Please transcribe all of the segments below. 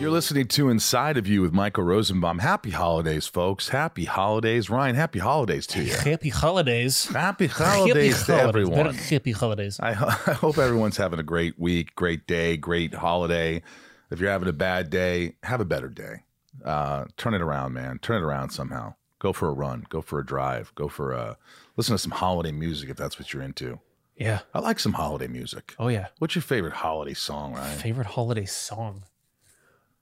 You're listening to Inside of You with Michael Rosenbaum. Happy holidays, folks. Happy holidays. Ryan, happy holidays to you. Happy holidays. Happy holidays to everyone. Better happy holidays. I, I hope everyone's having a great week, great day, great holiday. If you're having a bad day, have a better day. Uh, turn it around, man. Turn it around somehow. Go for a run. Go for a drive. Go for a listen to some holiday music if that's what you're into. Yeah. I like some holiday music. Oh yeah. What's your favorite holiday song, Ryan? Favorite holiday song.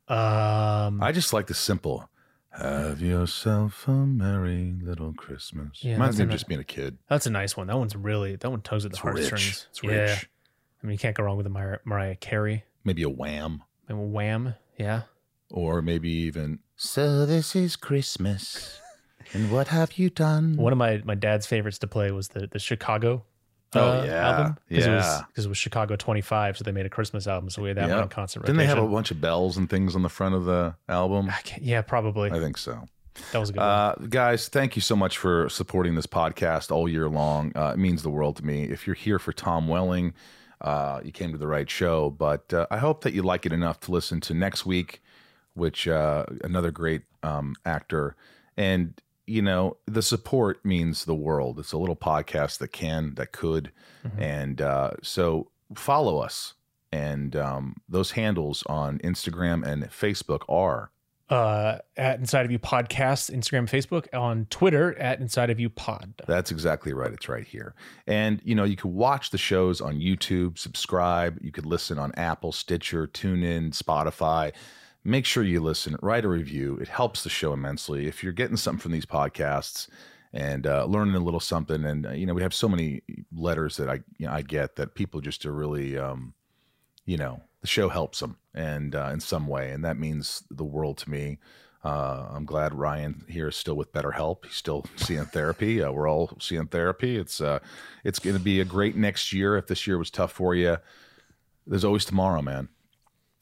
Um. I just like the simple. Have yourself a merry little Christmas. Yeah, Reminds me of just being a kid. That's a nice one. That one's really that one tugs at the It's rich. heartstrings. It's Yeah. rich. I mean, you can't go wrong with a Mariah, Mariah Carey. Maybe a wham. Maybe a Wham. Yeah. Or maybe even So this is Christmas. And what have you done? One of my my dad's favorites to play was the the Chicago. Oh, uh, yeah. album because it was Yeah. because it was Chicago 25, so they made a Christmas album, so we had that one Yep. in concert. Didn't they have a bunch of bells and things on the front of the album? Yeah, probably. I think so. that was a good one. Uh, guys, thank you so much for supporting this podcast all year long. Uh, it means the world to me. If you're here for Tom Welling, uh, you came to the right show. But uh, I hope that you like it enough to listen to next week, which uh, another great um, actor. And you know, the support means the world. It's a little podcast that can, that could, and uh, so follow us. And um, those handles on Instagram and Facebook are uh, at Inside of You Podcast, Instagram, Facebook, on Twitter at Inside of You Pod. That's exactly right. It's right here. And you know, you can watch the shows on YouTube, subscribe, you could listen on Apple, Stitcher, TuneIn, Spotify. Make sure you listen, write a review. It helps the show immensely. If you're getting something from these podcasts and uh, learning a little something, and uh, you know, we have so many letters that I you know, I get that people just are really, um, you know, the show helps them and uh, in some way, and that means the world to me. Uh, I'm glad Ryan here is still with BetterHelp. He's still seeing therapy. Uh, we're all seeing therapy. It's uh, it's going to be a great next year. If this year was tough for you, there's always tomorrow, man.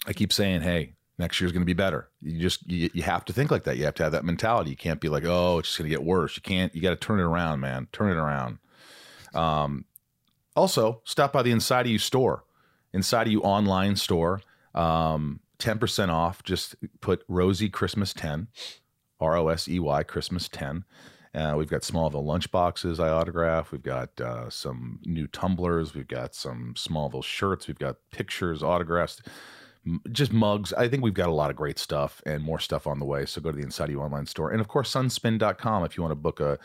I keep saying, hey, next year's going to be better. You just you, you have to think like that. You have to have that mentality. You can't be like, oh, it's just going to get worse. You can't. You got to turn it around, man. Turn it around. Um, also, stop by the Inside of You store, Inside of You online store. Um, 10% off. Just put Rosie Christmas 10, R O S E Y Christmas 10. Uh, we've got Smallville lunch boxes I autograph. We've got uh, some new tumblers. We've got some Smallville shirts. We've got pictures, autographs, just mugs. I think we've got a lot of great stuff and more stuff on the way. So go to the Inside You online store. And of course, sunspin.com if you want to book a,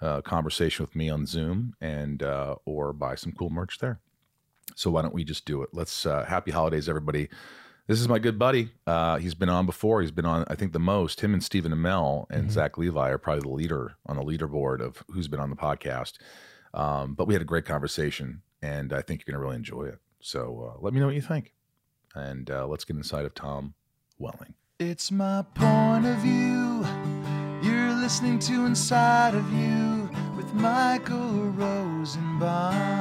a conversation with me on Zoom and uh, or buy some cool merch there. So why don't we just do it? Let's uh, happy holidays, everybody. This is my good buddy. Uh, he's been on before. He's been on, I think, the most. Him and Stephen Amell and Zach Levi are probably the leader on the leaderboard of who's been on the podcast. Um, but we had a great conversation, and I think you're going to really enjoy it. So uh, let me know what you think, and uh, let's get inside of Tom Welling. It's my point of view. You're listening to Inside of You with Michael Rosenbaum.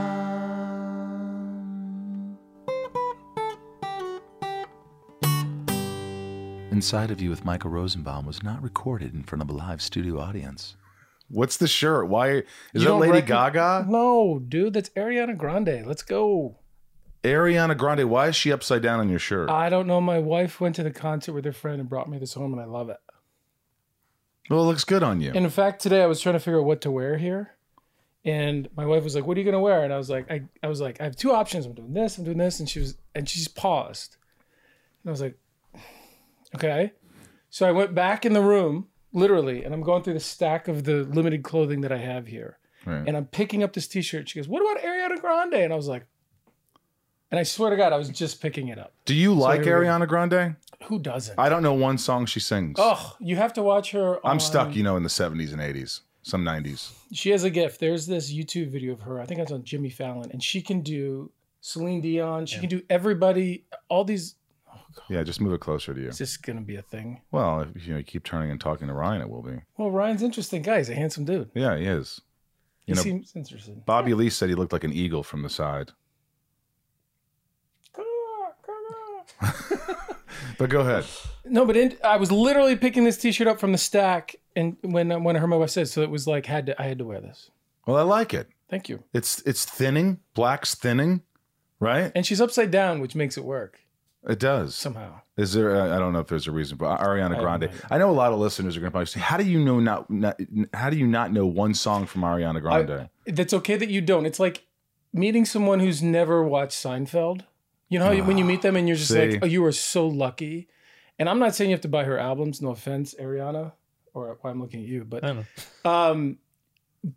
Inside of You with Michael Rosenbaum was not recorded in front of a live studio audience. What's the shirt? Why is You that Lady recogn- Gaga? No, dude, that's Ariana Grande. Let's go. Ariana Grande. Why is she upside down on your shirt? I don't know. My wife went to the concert with her friend and brought me this home, and I love it. well, it looks good on you. And in fact, today I was trying to figure out what to wear here, and my wife was like, "What are you gonna wear?" And I was like, "I, I was like, I have two options. I'm doing this. I'm doing this." And she was, and she's paused, and I was like, "Okay." So I went back in the room, literally, and I'm going through the stack of the limited clothing that I have here, Right. and I'm picking up this T-shirt. She goes, "What about Ariana Grande?" And I was like, and I swear to God, I was just picking it up. Do you like here we go. Ariana Grande? Who doesn't? I don't know one song she sings. oh, you have to watch her. I'm on- stuck, you know, in the 70s and 80s, some 90s. She has a gift. There's this YouTube video of her. I think it's on Jimmy Fallon, and she can do Celine Dion. She can do everybody. All these. Oh Yeah, just move it closer to you. Is this gonna be a thing? Well, if you know, you keep turning and talking to Ryan, it will be. Well, Ryan's interesting guy. He's a handsome dude. Yeah, he is. He You know, seems interesting. Bobby Lee said he looked like an eagle from the side. But go ahead. No, but in, I was literally picking this T-shirt up from the stack, and when when I heard my wife say, so it was like had to I had to wear this. Well, I like it. Thank you. It's it's thinning. Black's thinning, right? And she's upside down, which makes it work It does. somehow. Is there? I don't know if there's a reason, but Ariana Grande. idea. I know a lot of listeners are going to probably say, "How do you know not, not? How do you not know one song from Ariana Grande?" That's okay that you don't. It's like meeting someone who's never watched Seinfeld. You know how you, when you meet them and you're just See? like, oh, you are so lucky. And I'm not saying you have to buy her albums. No offense, Ariana, or why I'm looking at you, but I don't know. um,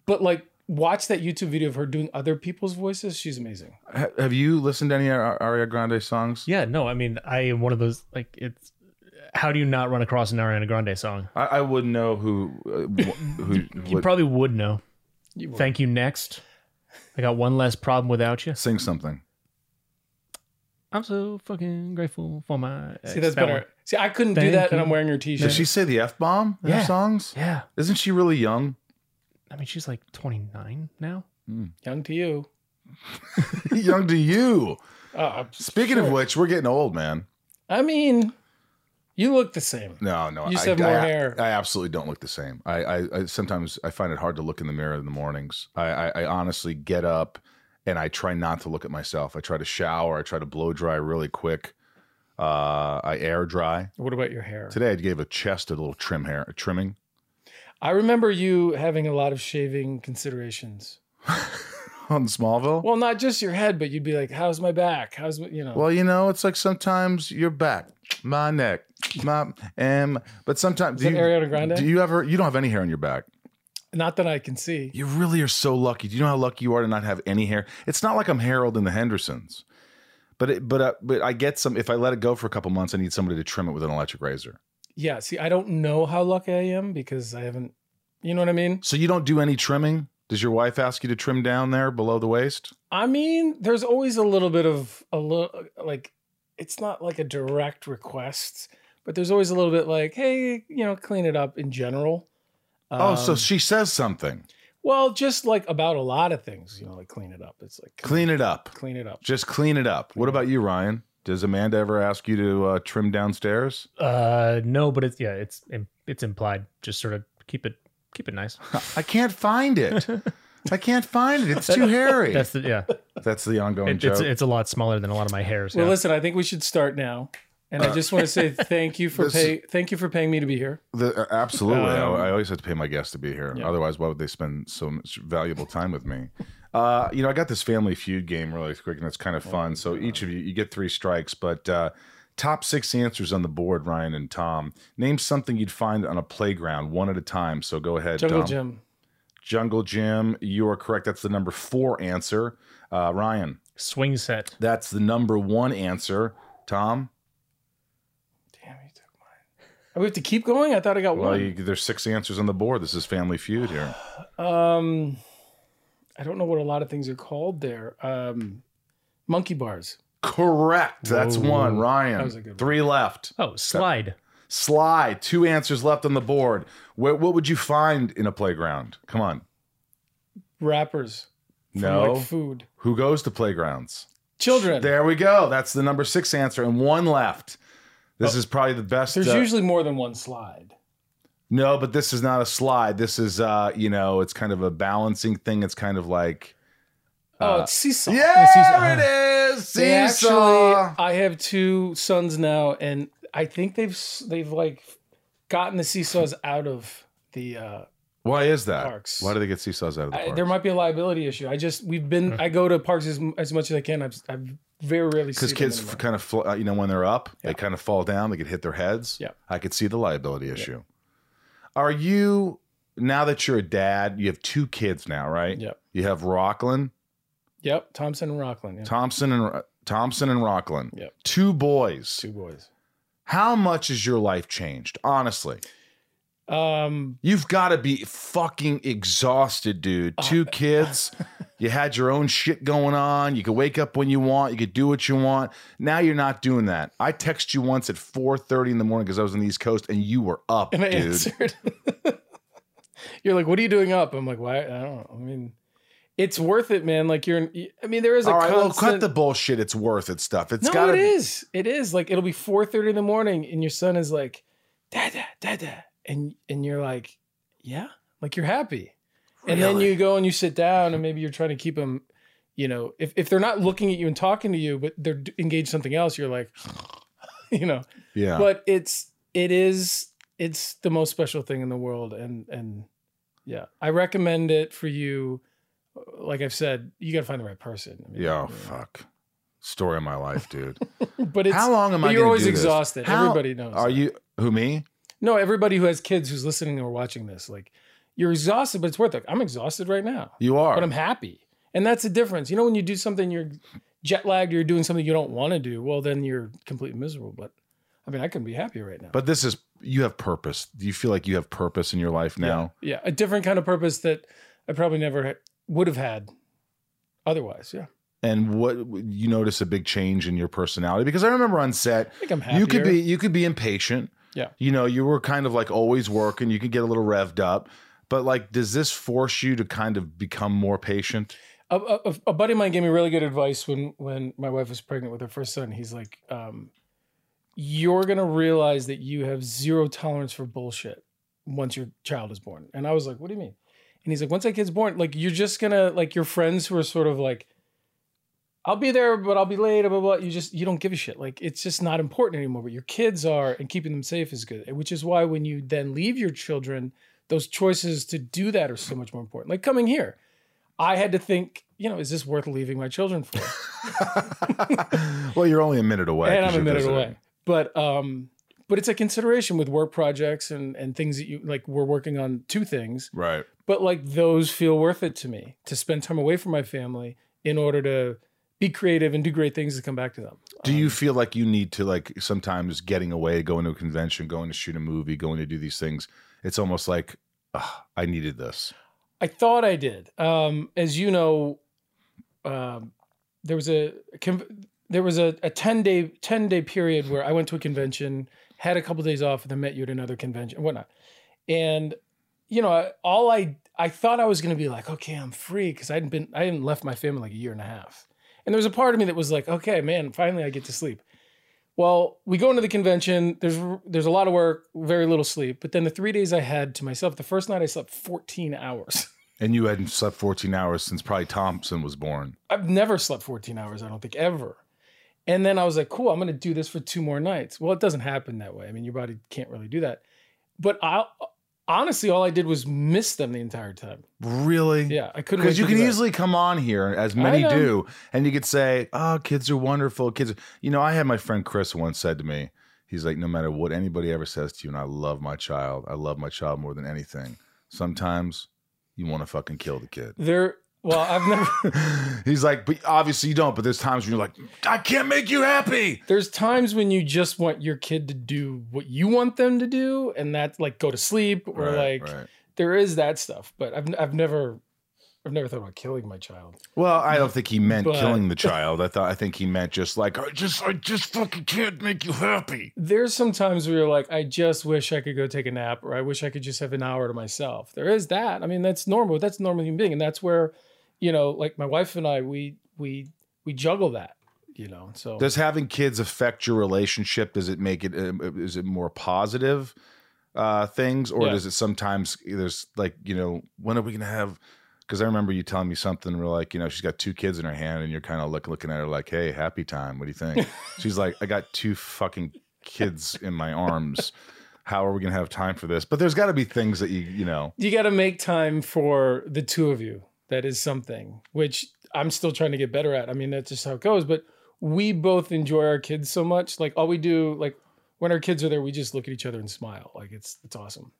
but like watch that YouTube video of her doing other people's voices. She's amazing. Have you listened to any Ar- Ariana Grande songs? Yeah, no, I mean, I am one of those like it's. How do you not run across an Ariana Grande song? I, I wouldn't know who uh, who You would probably would know. You will. Thank you. Next, I got one less problem without you. sing something. I'm so fucking grateful for my. See, that's that better. one. See, I couldn't do Thank that, and. I'm wearing your T-shirt. Does she say the f bomb in her songs? Yeah, Isn't she really young? I mean, she's like 29 now. Hmm. Young to you. young to you. Oh, I'm Speaking of which, we're getting old, man. I mean, you look the same. No, no, You just I, have more I- hair. I absolutely don't look the same. I, I, I sometimes I find it hard to look in the mirror in the mornings. I, I, I honestly get up and I try not to look at myself. I try to shower. I try to blow dry really quick. Uh, I air dry. What about your hair? Today I gave a chest a little trim hair trimming I remember you having a lot of shaving considerations. on Smallville. Well, not just your head, but you'd be like, "How's my back? How's my, you know?" Well, you know, it's like sometimes your back, my neck, my and but sometimes Is do you, Ariana Grande? do you ever you don't have any hair on your back. Not that I can see. You really are so lucky. Do you know how lucky you are to not have any hair? It's not like I'm Harry and the Hendersons, but it, but uh, but I get some. If I let it go for a couple months, I need somebody to trim it with an electric razor. Yeah. See, I don't know how lucky I am because I haven't. You know what I mean? So you don't do any trimming. Does your wife ask you to trim down there below the waist? I mean, there's always a little bit of a little like it's not like a direct request, but there's always a little bit like, hey, you know, clean it up in general. Oh, so Um, she says something. well, just like about a lot of things, you know, like clean it up. It's like Clean it up. clean it up. Just clean it up. What about you, Ryan? Does Amanda ever ask you to uh, trim downstairs? Uh, no, but it's yeah, it's it's implied. Just sort of keep it keep it nice. I can't find it. I can't find it. It's too hairy. That's the yeah. That's the ongoing It, joke. it's it's a lot smaller than a lot of my hairs. Well, yeah. listen, I think we should start now. And I just want to say thank you for Uh, this- pay thank you for paying me to be here. The, uh, absolutely. I, Um, I always have to pay my guests to be here. Yeah. Otherwise, why would they spend so much valuable time with me? Uh, you know, I got this Family Feud game really quick, and it's kind of Oh, fun. So each of you, you get three strikes, but uh, top six answers on the board, Ryan and Tom. Name something you'd find on a playground, one at a time. So go ahead, Jungle Tom. Gym. Jungle Gym. You are correct. That's the number four answer. Uh, Ryan, Swing set. that's the number one answer. Tom, Damn, you took mine. Oh, we have to keep going? I thought I got well, one. you, there's six answers on the board. This is Family Feud here. Um, I don't know what a lot of things are called there. Um, monkey bars. Correct. That's Whoa. one. Ryan. That was a good one. Three left. Oh, slide. Slide. Two answers left on the board. What, what would you find in a playground? Come on. Wrappers. From No. Like food. Who goes to playgrounds? Children. There we go. That's the number six answer, and one left. This is probably the best. There's uh, usually more than one slide. no, but this is not a slide. This is, uh, you know, it's kind of a balancing thing. It's kind of like, Oh, it's seesaw. yeah, seesaw. there it is. Seesaw. actually, I have two sons now, and I think they've they've like gotten the seesaws out of the. uh Why is that? Parks. Why do they get seesaws out of the I, parks? there might be a liability issue. I just we've been. I go to parks as, as much as I can. I've, I've very rarely because kids kind of uh, you know when they're up Yeah. they kind of fall down they could hit their heads Yeah. i could see the liability issue are you now that you're a dad you have two kids now right Yep. you have rockland Yep. Thompson and Rockland. Yeah. thompson and thompson and rockland Yep. two boys Two boys. how much has your life changed honestly Um, You've got to be fucking exhausted, dude. Two kids. You had your own shit going on. You could wake up when you want. You could do what you want. Now you're not doing that. I text you once at 4:30 in the morning because I was on the East Coast and you were up, and I dude. answered. you're like, "What are you doing up?" I'm like, "Why? I don't know. I mean, it's worth it, man. Like you're. I mean, there is a All right, well, cut the bullshit. It's worth it stuff. It's no, got it is. It is. Like it'll be 4:30 in the morning, and your son is like, "Dada, dada," and and you're like, "Yeah," like you're happy, and then you go and you sit down, and maybe you're trying to keep them. You know, if if they're not looking at you and talking to you, but they're engaged something else, you're like, you know. Yeah. But it's it is it's the most special thing in the world, and and yeah, I recommend it for you. Like I've said, you got to find the right person. I mean, yeah, oh, fuck. Story of my life, dude. but it's How long am I You're always exhausted. How- Everybody knows. Are that. you who me? No, everybody who has kids who's listening or watching this, like you're exhausted, but it's worth it. I'm exhausted right now, You are. but I'm happy, and that's the difference. You know, when you do something, you're jet lagged, or you're doing something you don't want to do. Well, then you're completely miserable. But I mean, I couldn't be happy right now. But this is you have purpose. Do you feel like you have purpose in your life now? yeah, a different kind of purpose that I probably never ha- would have had otherwise. Yeah, And what you notice a big change in your personality because I remember on set I think I'm happier. you could be you could be impatient. Yeah. You know, you were kind of like always working, you could get a little revved up. But like does this force you to kind of become more patient? a, a, a buddy of mine gave me really good advice when when my wife was pregnant with her first son. He's like, um, "You're gonna realize that you have zero tolerance for bullshit once your child is born." And I was like, "What do you mean?" And he's like, "Once that kid's born, like you're just gonna like your friends who are sort of like." I'll be there, but I'll be late. Blah, blah, blah. You just you don't give a shit. Like it's just not important anymore. But your kids are, and keeping them safe is good. Which is why when you then leave your children, those choices to do that are so much more important. Like coming here, I had to think, you know, is this worth leaving my children for? well, you're only a minute away. and I'm a minute visiting. away. But um, but it's a consideration with work projects and and things that you like. We're working on two things, Right. but like those feel worth it to me to spend time away from my family in order to be creative and do great things to come back to them. Do you feel like you need to like sometimes getting away, going to a convention, going to shoot a movie, going to do these things? It's almost like "Ugh, I needed this. I thought I did. Um, as you know, um, there was a there was a, a ten day ten day period where I went to a convention, had a couple days off, and then met you at another convention and whatnot. And you know, all I I thought I was going to be like, okay, I'm free because I hadn't been I hadn't left my family like a year and a half, and there was a part of me that was like, okay, man, finally I get to sleep. Well, we go into the convention. There's there's a lot of work, very little sleep. But then the three days I had to myself, the first night I slept 14 hours. And you hadn't slept 14 hours since probably Thompson was born. I've never slept 14 hours, I don't think ever. And then I was like, cool, I'm going to do this for two more nights. Well, it doesn't happen that way. I mean, your body can't really do that. But I honestly, all I did was miss them the entire time. Really? Yeah, I couldn't. Because you can easily come on here, as many do, and you could say, "Oh, kids are wonderful." Kids, are-" you know, I had my friend Chris once said to me, "He's like, no matter what anybody ever says to you, and I love my child. I love my child more than anything. Sometimes you want to fucking kill the kid." There. Well, I've never. He's like, but obviously you don't. But there's times when you're like, I can't make you happy. There's times when you just want your kid to do what you want them to do, and that's like go to sleep or Right, like right. there is that stuff. But I've I've never I've never thought about killing my child. Well, I don't think he meant But- killing the child. I thought I think he meant just like I just I just fucking can't make you happy. there's some times where you're like, I just wish I could go take a nap, or I wish I could just have an hour to myself. There is that. I mean, that's normal. That's normal human being, and that's where, you know, like my wife and I, we we we juggle that, you know. So Does having kids affect your relationship? Does it make it? uh, it more positive uh, things, or Yeah. does it sometimes there's like you know when are we gonna have? Because I remember you telling me something. We're like, you know, she's got two kids in her hand, and you're kind of look, looking at her like, "Hey, happy time. What do you think?" she's like, "I got two fucking kids in my arms. How are we gonna have time for this?" But there's got to be things that you you know. you got to make time for the two of you. That is something which I'm still trying to get better at. I mean, that's just how it goes. But we both enjoy our kids so much. Like all we do, like when our kids are there, we just look at each other and smile. Like it's it's awesome.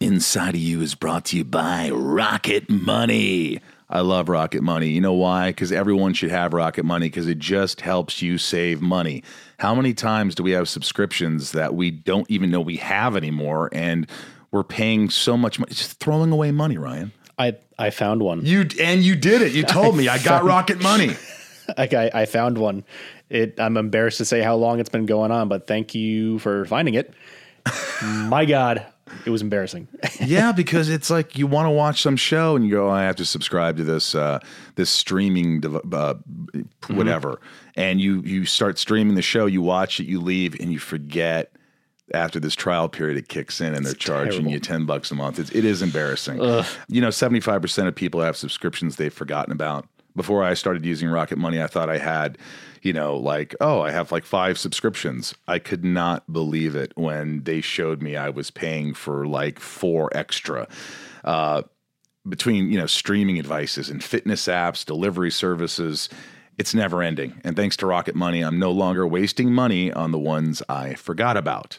Inside of You is brought to you by Rocket Money. I love Rocket Money. You know why? Because everyone should have Rocket Money because it just helps you save money. How many times do we have subscriptions that we don't even know we have anymore and we're paying so much money? Just throwing away money, Ryan. I I found one. You and you did it. You told me I got Rocket Money. I, I found one. It. I'm embarrassed to say how long it's been going on, but thank you for finding it. My God, it was embarrassing. yeah, because it's like you want to watch some show and you go, oh, I have to subscribe to this uh, this streaming dev- uh, whatever, and you you start streaming the show, you watch it, you leave, and you forget. After this trial period, it kicks in and they're charging terrible. you ten bucks a month. It's, it is embarrassing. You know, seventy five percent of people have subscriptions they've forgotten about. Before I started using Rocket Money, I thought I had, you know, like, oh, I have like five subscriptions. I could not believe it when they showed me I was paying for like four extra. Uh, between, you know, streaming devices and fitness apps, delivery services, it's never ending. And thanks to Rocket Money, I'm no longer wasting money on the ones I forgot about.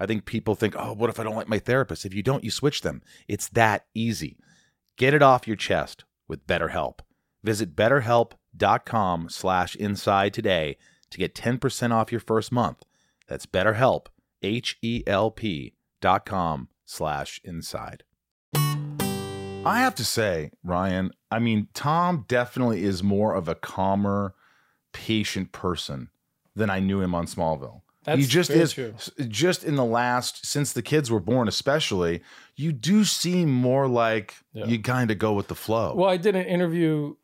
I think people think, oh, what if I don't like my therapist? If you don't, you switch them. It's that easy. Get it off your chest with BetterHelp. Visit betterhelp.com slash inside today to get 10% off your first month. That's betterhelp, H-E-L-P dot com slash inside. I have to say, Ryan, I mean, Tom definitely is more of a calmer, patient person than I knew him on Smallville. That's he just is true. just in the last since the kids were born especially you do seem more like Yeah. you kind of go with the flow Well, I did an interview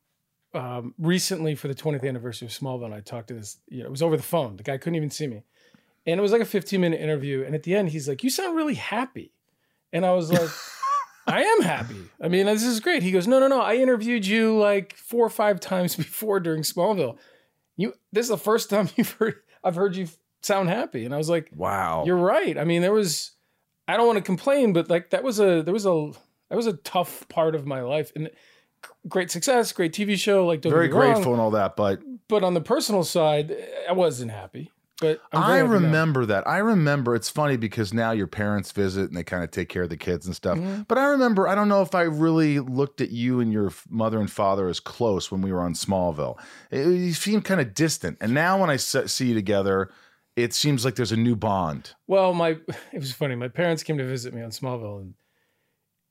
um, recently for the 20th anniversary of Smallville, and I talked to this. You know, it was over the phone. The guy couldn't even see me, and it was like a 15 minute interview. And at the end, he's like, "You sound really happy," and I was like. I am happy. I mean, this is great. He goes, no, no, no. I interviewed you like four or five times before during Smallville. You, this is the first time you've heard. I've heard you sound happy, and I was like, wow you're right. I mean, there was I don't want to complain, but like that was a there was a that was a tough part of my life and great success, great TV show, like don't very me wrong, grateful and all that but but on the personal side, I wasn't happy. But i very now. remember that i remember it's funny because now your parents visit and they kind of take care of the kids and stuff Mm-hmm. but i remember i don't know if i really looked at you and your mother and father as close when we were on smallville it, you seemed kind of distant and now when i see you together it seems like there's a new bond Well, my it was funny. My parents came to visit me on Smallville, and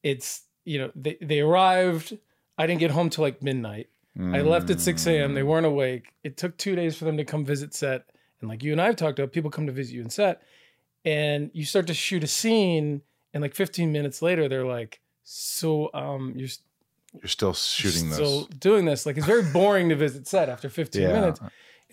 it's you know, they they arrived. I didn't get home till like midnight. I left at 6 a.m. They weren't awake. It took two days for them to come visit set. And like you and I have talked about, people come to visit you in set, and you start to shoot a scene, and like 15 minutes later, they're like, "So, um, you're You're still shooting this. still doing this?" Like it's very boring to visit set after 15 Yeah. minutes.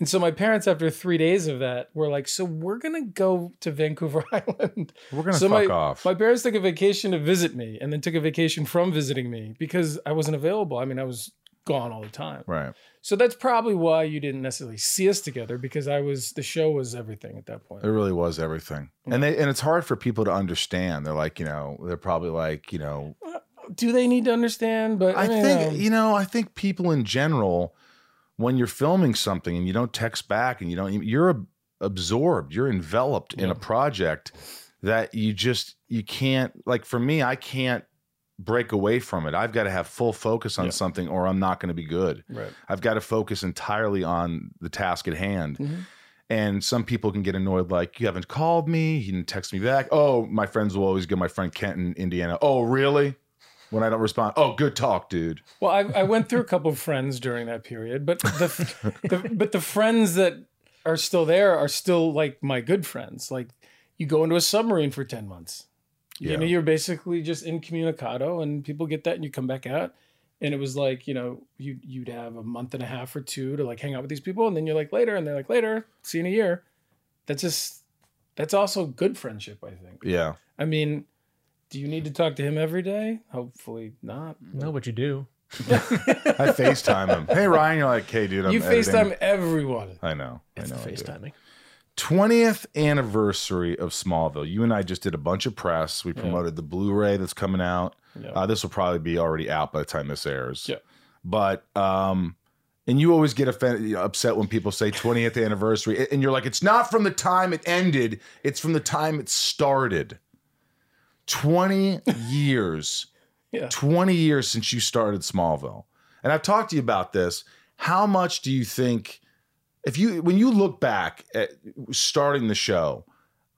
And so my parents, after three days of that, were like, "So we're gonna go to Vancouver Island." We're gonna so fuck my, off. My parents took a vacation to visit me, and then took a vacation from visiting me because I wasn't available. I mean, I was gone all the time. right. So that's probably why you didn't necessarily see us together because I was the show was everything at that point. It really was everything. And they and it's hard for people to understand. They're like, you know, they're probably like, you know, uh, Do they need to understand? But I mean, think you know, I think people in general, when you're filming something and you don't text back and you don't, you're absorbed, you're enveloped in a project that you just you can't. Like for me, I can't break away from it. I've got to have full focus on Yeah. something, or I'm not going to be good. Right. I've got to focus entirely on the task at hand. Mhm. And some people can get annoyed, like, you haven't called me, you didn't text me back. Oh, my friends will always give my friend Kent in Indiana. Oh, really? When I don't respond, oh, good talk, dude. Well, I, I went through a couple of friends during that period, but the, the but the friends that are still there are still like my good friends. Like you go into a submarine for ten months. Yeah. You know, you're basically just incommunicado, and people get that, and you come back out. And it was like, you know, you you'd have a month and a half or two to like hang out with these people, and then you're like later, and they're like later, see you in a year. That's just that's also good friendship, I think. Yeah. I mean, do you need to talk to him every day? Hopefully not. No, but you do. I FaceTime him. Hey, Ryan, you're like, hey, dude, I'm you editing." FaceTime everyone. I know. It's I the know. I. FaceTiming. 20th anniversary of Smallville. You and I just did a bunch of press. We promoted the Blu-ray that's coming out. Yeah. Uh, this will probably be already out by the time this airs. Yeah. But um, and you always get offended, upset when people say 20th anniversary, and you're like, it's not from the time it ended; it's from the time it started. 20 years. Yeah. 20 years since you started Smallville. And I've talked to you about this. How much do you think if you when you look back at starting the show,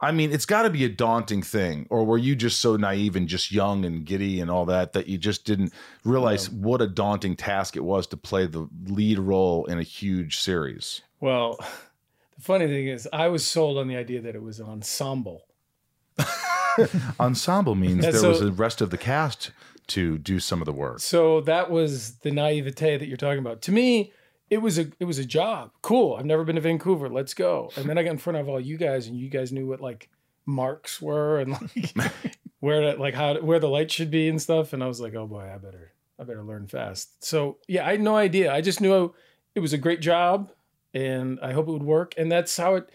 I mean, it's got to be a daunting thing or were you just so naive and just young and giddy and all that that you just didn't realize what a daunting task it was to play the lead role in a huge series? Well, the funny thing is, I was sold on the idea that it was an ensemble. Ensemble means there so- was the rest of the cast to do some of the work. So that was the naivete that you're talking about. To me, it was a it was a job. Cool. I've never been to Vancouver. Let's go. And then I got in front of all you guys, and you guys knew what like marks were and like where to, like how where the light should be and stuff. And I was like, oh boy, I better I better learn fast. So yeah, I had no idea. I just knew it was a great job, and I hope it would work. And that's how it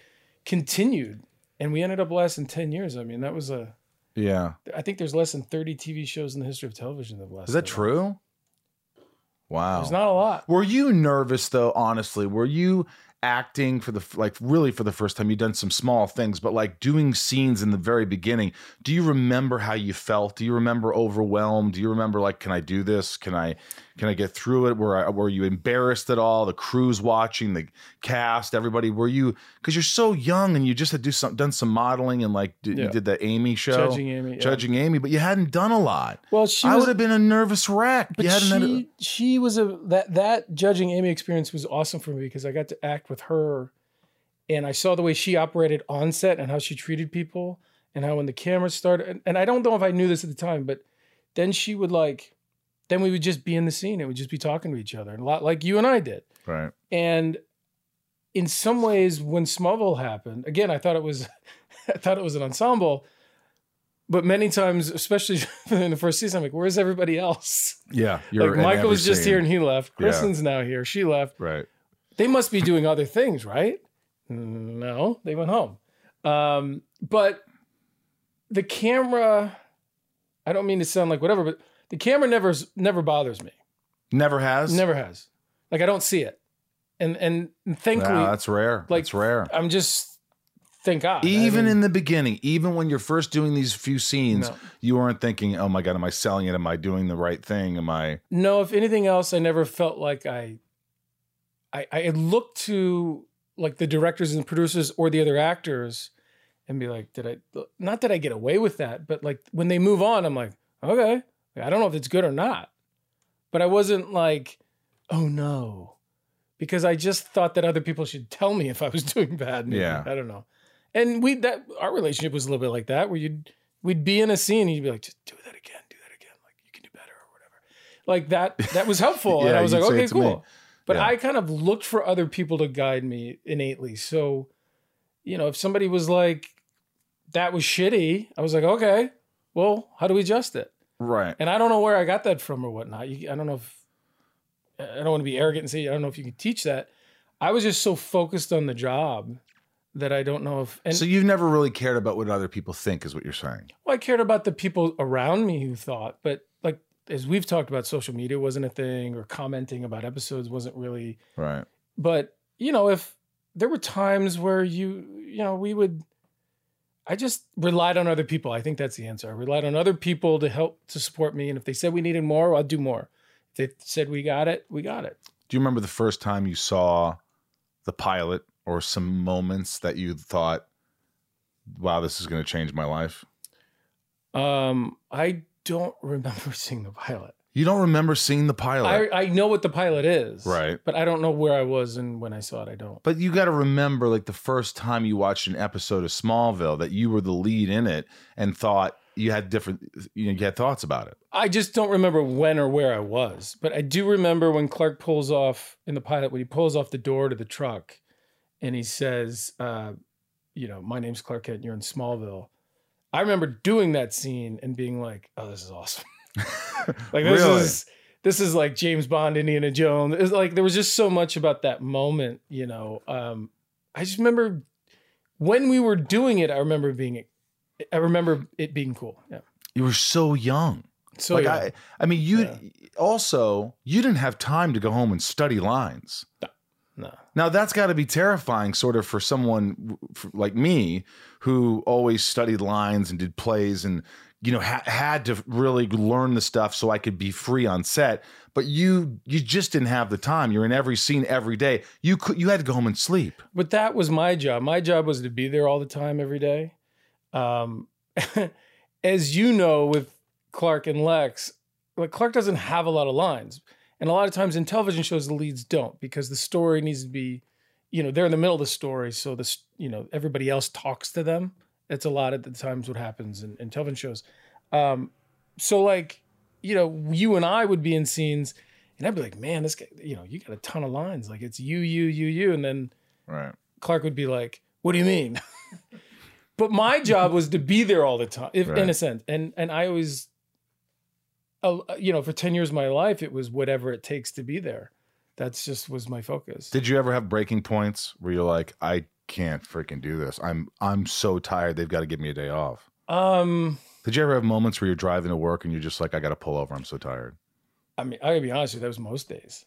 continued. And we ended up lasting ten years. I mean, that was a Yeah. I think there's less than 30 TV shows in the history of television that have lasted. Is that true? Wow. There's not a lot. Were you nervous though? Honestly, were you acting for the like really for the first time? You've done some small things, but like doing scenes in the very beginning. Do you remember how you felt? Do you remember overwhelmed? Do you remember like, can I do this? Can I can I get through it? Were I, were you embarrassed at all? The crew's watching, the cast, everybody. Were you because you're so young and you just had do some done some modeling and like did, you did that Amy show, Judging Amy, yeah. judging Amy, but you hadn't done a lot. Well, she I was, would have been a nervous wreck. but had a- she, she was a that that judging Amy experience was awesome for me because I got to act with her, and I saw the way she operated on set and how she treated people and how when the cameras started. And, and I don't know if I knew this at the time, but then she would like, then we would just be in the scene and we'd just be talking to each other, a lot like you and I did. right. And in some ways, when Smallville happened, again, I thought it was, I thought it was an ensemble. But many times, especially in the first season, I'm like, "Where's everybody else?" Yeah, like Michael was just scene. here and he left. Yeah. Kristen's now here. She left. right. They must be doing other things, right? No, they went home. Um, but the camera, I don't mean to sound like whatever, but the camera never never bothers me. Never has. Never has. Like I don't see it, and and thankfully, Wow, that's rare. like, that's rare. I'm just thank God. I Even mean, in the beginning, even when you're first doing these few scenes, No. you weren't thinking, "Oh my god, am I selling it? Am I doing the right thing? Am I?" no, if anything else, I never felt like I, I, I looked to like the directors and the producers or the other actors, and be like, did I? Not that I get away with that, but like when they move on, I'm like, okay, Like, I don't know if it's good or not, but I wasn't like, oh no, because I just thought that other people should tell me if I was doing bad. maybe. Yeah. I don't know. And we that our relationship was a little bit like that, where you'd we'd be in a scene and you'd be like, just do that again, do that again, like you can do better or whatever. Like that that was helpful, and I was like, okay, to me. cool. But Yeah. I kind of looked for other people to guide me innately. So, you know, if somebody was like, that was shitty, I was like, okay, well, how do we adjust it? Right. And I don't know where I got that from or whatnot. You, I don't know if I don't want to be arrogant and say I don't know if you can teach that. I was just so focused on the job that I don't know if. And so you've never really cared about what other people think, is what you're saying. well, I cared about the people around me who thought, but like as we've talked about, social media wasn't a thing, or commenting about episodes wasn't really. Right. But you know, if there were times where you, you know, we would. I just relied on other people. I think that's the answer. I relied on other people to help to support me, and if they said we needed more, I'll do more. If they said we got it, we got it. Do you remember the first time you saw the pilot or some moments that you thought, wow, this is going to change my life? Um, I don't remember seeing the pilot. You don't remember seeing the pilot. I, I know what the pilot is, Right. But I don't know where I was and when I saw it. I don't. But you got to remember, like the first time you watched an episode of Smallville, that you were the lead in it and thought you had different, you, know, you had thoughts about it. I just don't remember when or where I was. But I do remember when Clark pulls off in the pilot when he pulls off the door to the truck, and he says, uh, "You know, my name's Clark Kent. You're in Smallville." I remember doing that scene and being like, "Oh, this is awesome." like this Really? is this is like James Bond, Indiana Jones. It's like there was just so much about that moment, you know. Um, I just remember when we were doing it. I remember being, I remember it being cool. Yeah. You were so young. So like yeah. I, I mean, you Yeah. also you didn't have time to go home and study lines. no. No. Now that's got to be terrifying, sort of, for someone like me who always studied lines and did plays and you know ha- had to really learn the stuff so I could be free on set. But you you just didn't have the time. You're in every scene every day. You could you had to go home and sleep. But that was my job. My job was to be there all the time, every day. Um, as you know, with Clark and Lex, like Clark doesn't have a lot of lines, and a lot of times in television shows, the leads don't because the story needs to be, you know, they're in the middle of the story, so this, you know, everybody else talks to them. That's a lot of the times what happens in, in television shows. Um, so like, you know, you and I would be in scenes, and I'd be like, man, this guy, you know, you got a ton of lines. Like it's you, you, you, you, and then Right. Clark would be like, "What do you mean?" but my job was to be there all the time, if, in a sense, and and I always, you know, for ten years of my life, it was whatever it takes to be there. That's just was my focus. Did you ever have breaking points where you're like, I can't freaking do this. I'm I'm so tired. They've got to give me a day off. um, Did you ever have moments where you're driving to work and you're just like, I got to pull over. I'm so tired. I mean, I gotta be honest with you, that was most days.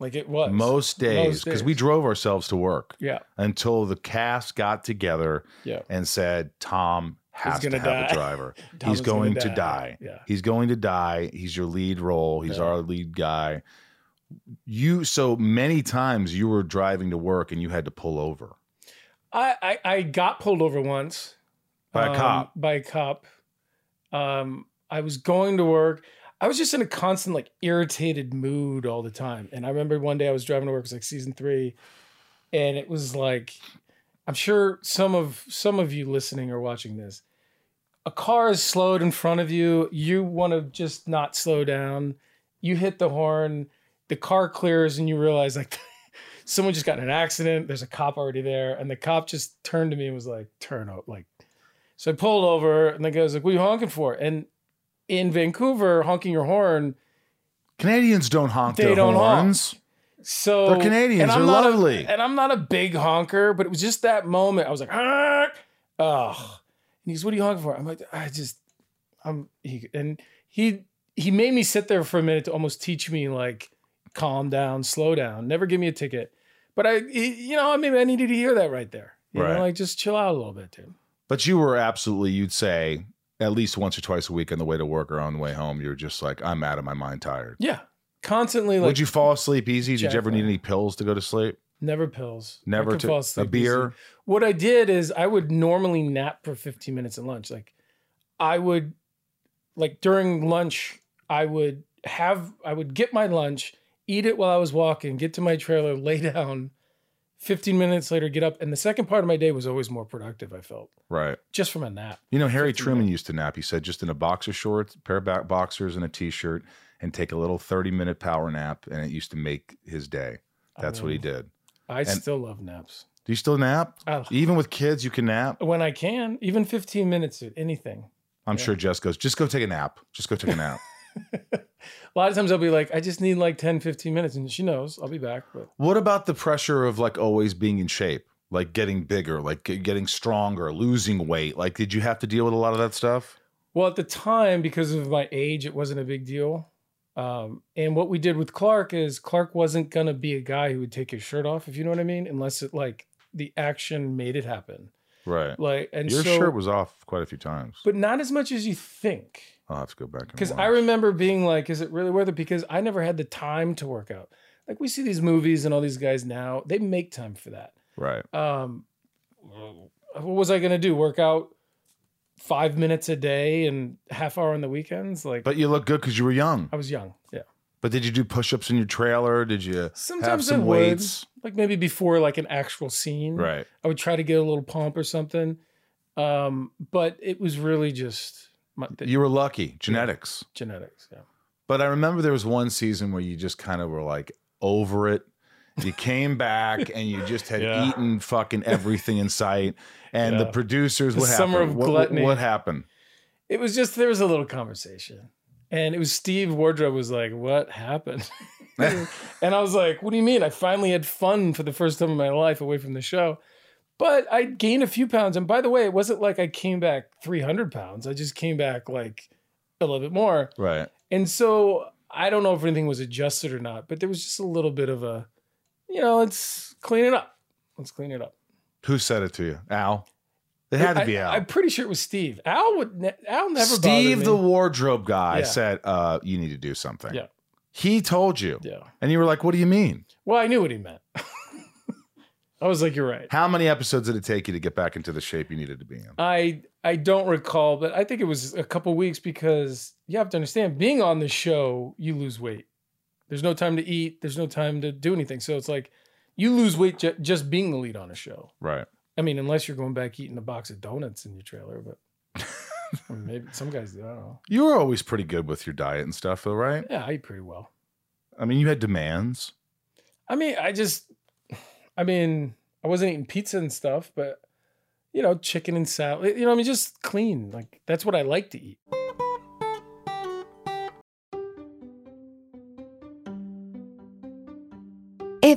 Like it was Most days, because we drove ourselves to work Yeah, until the cast got together yeah. and said, Tom has to have die. a driver. He's going to die. die. Yeah. He's going to die. He's your lead role. He's Yeah. our lead guy. You so many times you were driving to work and you had to pull over I, I I got pulled over once by a um, cop. By a cop. Um, I was going to work. I was just in a constant like irritated mood all the time. And I remember one day I was driving to work. It was like season three, and it was like, I'm sure some of some of you listening or watching this. A car is slowed in front of you. You want to just not slow down. You hit the horn. The car clears, and you realize like someone just got in an accident. There's a cop already there, and the cop just turned to me and was like, "Turn out!" Like, so I pulled over, and the guy was like, "What are you honking for?" And in Vancouver, honking your horn. Canadians don't honk They their don't honk. So They're Canadians. They're not a- lovely. and I'm not a big honker, but it was just that moment. I was like, "Honk!" oh, and he's, "What are you honking for?" I'm like, "I just, I'm." He and he he made me sit there for a minute to almost teach me like, calm down, slow down, never give me a ticket. But I, you know, I maybe I needed to hear that right there. You Right. know, like just chill out a little bit, dude. But you were absolutely, you'd say, at least once or twice a week on the way to work or on the way home, you were just like, I'm out of my mind tired. Yeah, constantly like Would you fall asleep easy? Did you ever need any pills to go to sleep? never pills, Never to fall a beer? easy. What I did is I would normally nap for 15 minutes at lunch. Like I would like during lunch, I would have I would get my lunch, eat it while I was walking, get to my trailer, lay down. 15 minutes later, get up. And the second part of my day was always more productive, I felt, Right. just from a nap. You know, Harry 15 Truman used to nap. He said just in a boxer shorts, pair of back boxers, and a t-shirt, and take a little thirty-minute power nap, and it used to make his day. That's what he did. I still love naps. Do you still nap? I- Even with kids, you can nap. When I can, even 15 minutes, anything. I'm sure Jess goes, just go take a nap. Just go take a nap. A lot of times I'll be like, I just need like 10, 15 minutes. And she knows I'll be back. But what about the pressure of like always being in shape, like getting bigger, like getting stronger, losing weight? Like, did you have to deal with a lot of that stuff? Well, at the time, because of my age, it wasn't a big deal. Um, and what we did with Clark is Clark wasn't gonna be a guy who would take his shirt off, if you know what I mean, unless it like the action made it happen. Right. Like, and Your so, shirt was off quite a few times. but not as much as you think. I'll have to go back. Because. I remember being like, is it really worth it? Because I never had the time to work out. Like we see these movies and all these guys now, they make time for that. Right. um what was i going to do work out five minutes a day and half hour on the weekends like But you look good because you were young. i was young yeah But did you do push-ups in your trailer? Did you have sometimes some I would, weights? like maybe before like an actual scene Right. i would try to get a little pump or something um but it was really just my, the You were lucky. Genetics. genetics yeah But I remember there was one season where you just kind of were like over it. You came back and you just had Yeah. eaten fucking everything in sight. And the Yeah. producers, The what summer happened? of What- what, gluttony. what happened? it was just there was a little conversation and it was steve wardrobe was like what happened and i was like what do you mean i finally had fun for the first time in my life away from the show but i gained a few pounds and by the way it wasn't like i came back 300 pounds i just came back like a little bit more Right. and so i don't know if anything was adjusted or not but there was just a little bit of a you know let's clean it up let's clean it up Who said it to you? Al? It had to be I, Al. i'm pretty sure it was steve al would ne- al never Steve, the wardrobe guy, Yeah. said, uh, you need to do something. Yeah. He told you. yeah And you were like, what do you mean? Well, I knew what he meant. I was like, you're right. How many episodes did it take you to get back into the shape you needed to be in? I I don't recall, but I think it was a couple weeks because you have to understand, being on the show, you lose weight. There's no time to eat. There's no time to do anything. So it's like you lose weight ju- just being the lead on a show. Right. I mean, unless you're going back eating a box of donuts in your trailer, but maybe some guys do. I don't know. You were always pretty good with your diet and stuff, though, right? Yeah, I eat pretty well. I mean, you had demands. I mean, I just, I mean, I wasn't eating pizza and stuff, but you know, chicken and salad. You know, I mean, just clean. Like that's what I like to eat.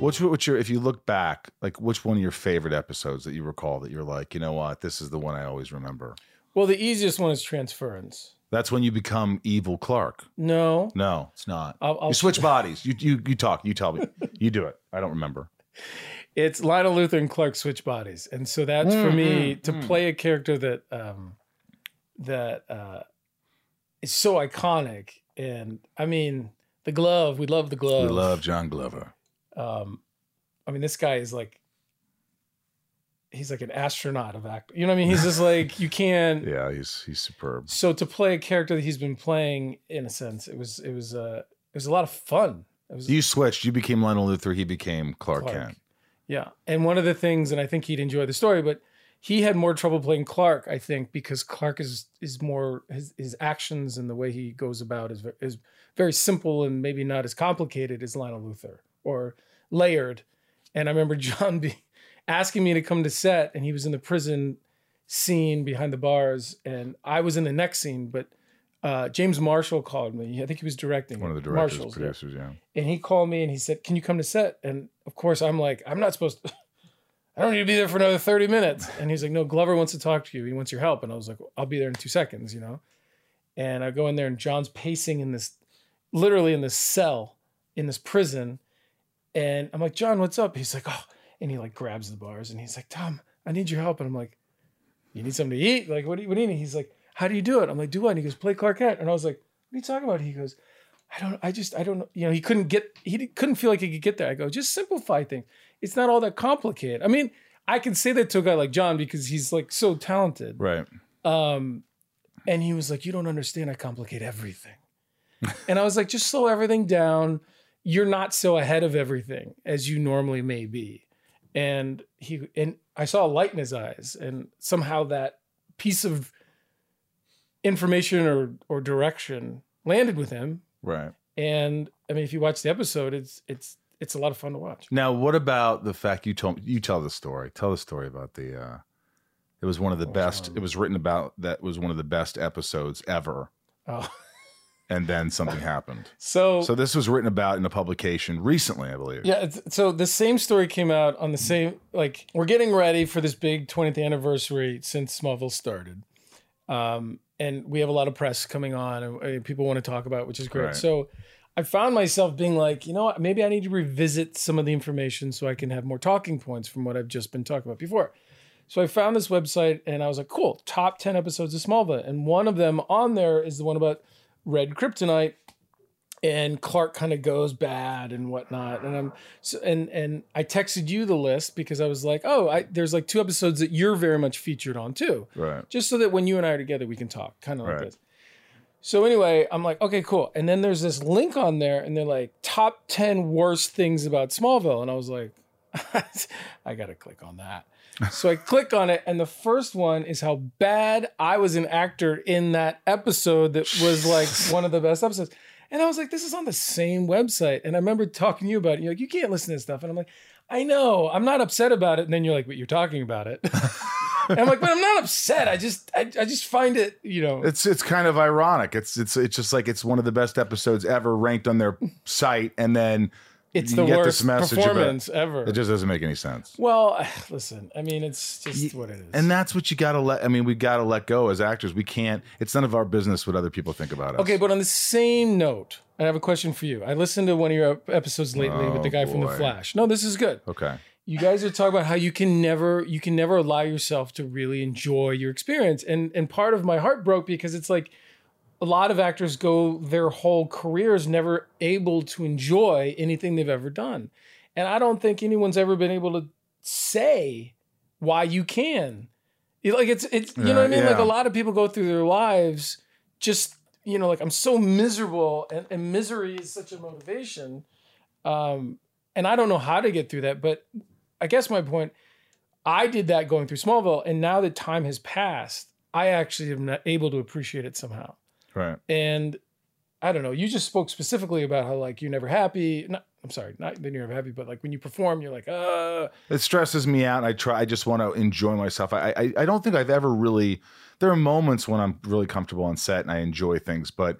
What's what's your if you look back, like which one of your favorite episodes that you recall that you're like, you know what, this is the one I always remember. Well, the easiest one is transference. That's when you become evil Clark. No, No, it's not. I'll- I'll- you switch bodies. You you you talk. You tell me. You do it. I don't remember. it's Lionel Luthor and Clark switch bodies, and so that's for me Mm, to play a character that um, that uh, is so iconic. And I mean, the glove. We love the glove. We love John Glover. Um, I mean, this guy is like, he's like an astronaut of act. You know what I mean? He's just like you can't. Yeah, he's he's superb. So to play a character that he's been playing, in a sense, it was it was uh, it was a lot of fun. It was You switched. You became Lionel Luthor. He became Clark, Clark. Kent. Yeah. And one of the things, and I think he'd enjoy the story, but he had more trouble playing Clark, I think, because Clark is is more his his actions and the way he goes about is is very simple and maybe not as complicated as Lionel Luthor or layered. And I remember John be asking me to come to set, and he was in the prison scene behind the bars, and I was in the next scene, but. Uh, James Marshall called me. I think he was directing. One of the directors, Marshall's, yeah. Yeah. and he called me and he said, "Can you come to set?" And of course, I'm like, "I'm not supposed to. I don't need to be there for another 30 minutes." And he's like, "No, Glover wants to talk to you. He wants your help." And I was like, "I'll be there in two seconds," you know. And I go in there, and John's pacing in this, literally in this cell in this prison, and I'm like, "John, what's up?" He's like, "Oh," and he like grabs the bars, and he's like, "Tom, I need your help." And I'm like, "You need something to eat? Like, what do you, what do you need?" He's like, "How do you do it?" I'm like, "Do what?" And he goes, "Play Clark Kent." And I was like, "What are you talking about?" He goes. I don't. I just. I don't know. You know, he couldn't get. He couldn't feel like he could get there. I go, just simplify things. It's not all that complicated. I mean, I can say that to a guy like John because he's like so talented. Right. Um, and he was like, "You don't understand. I complicate everything." and I was like, "Just slow everything down. You're not so ahead of everything as you normally may be." And he and I saw a light in his eyes, and somehow that piece of information or or direction landed with him. Right. And I mean, if you watch the episode, it's it's it's a lot of fun to watch. Now, what about the fact you told you tell the story? Tell the story about the. uh It was one of the best. It was written about that was one of the best episodes ever, Oh. and then something happened. So, So this was written about in a publication recently, I believe. yeah, so the same story came out on the same like we're getting ready for this big 20th anniversary since Smallville started, um, and we have a lot of press coming on and, and people want to talk about, it, which is great. Right. So. I found myself being like, you know what, maybe I need to revisit some of the information so I can have more talking points from what I've just been talking about before. So I found this website and I was like, cool, top 10 episodes of Smallville. And one of them on there is the one about red kryptonite and Clark kind of goes bad and whatnot. And I'm so, and and I texted you the list because I was like, oh, I, there's like two episodes that you're very much featured on too, Right. just so that when you and I are together, we can talk, kind of like Right. this. So anyway, I'm like, okay, cool. And then there's this link on there, and they're like top ten worst things about Smallville, and I was like, I gotta click on that. So I click on it, and the first one is how bad I was an actor in that episode that was like one of the best episodes. And I was like, this is on the same website. And I remember talking to you about it. You're like, you can't listen to this stuff. And I'm like, I know, I'm not upset about it. And then you're like, but you're talking about it. and I'm like, but I'm not upset. I just, I, I just find it, you know. It's it's kind of ironic. It's it's it's just like it's one of the best episodes ever ranked on their site, and then It's you the worst message about- performance ever. It just doesn't make any sense. well, listen, I mean, it's just what it is. And that's what you got to let. I mean, we got to let go as actors. We can't. It's none of our business what other people think about us. okay, but on the same note, I have a question for you. I listened to one of your episodes lately with the Oh, guy from The. Flash. No, this is good. Okay. You guys are talking about how you can never, you can never allow yourself to really enjoy your experience, and and part of my heart broke because it's like a lot of actors go their whole careers never able to enjoy anything they've ever done, and I don't think anyone's ever been able to say why you can. Like it's it's you know what I mean. Like a lot of people go through their lives just you know like I'm so miserable, and, and misery is such a motivation. Um, and I don't know how to get through that, but I guess my point, I did that going through Smallville, and now that time has passed, I actually am not able to appreciate it somehow. Right. And I don't know. You just spoke specifically about how like you're never happy. Not, I'm sorry, not that you're never happy, but like when you perform, you're like, uh, It stresses me out. I try. I just want to enjoy myself. I, I I don't think I've ever really. There are moments when I'm really comfortable on set and I enjoy things, but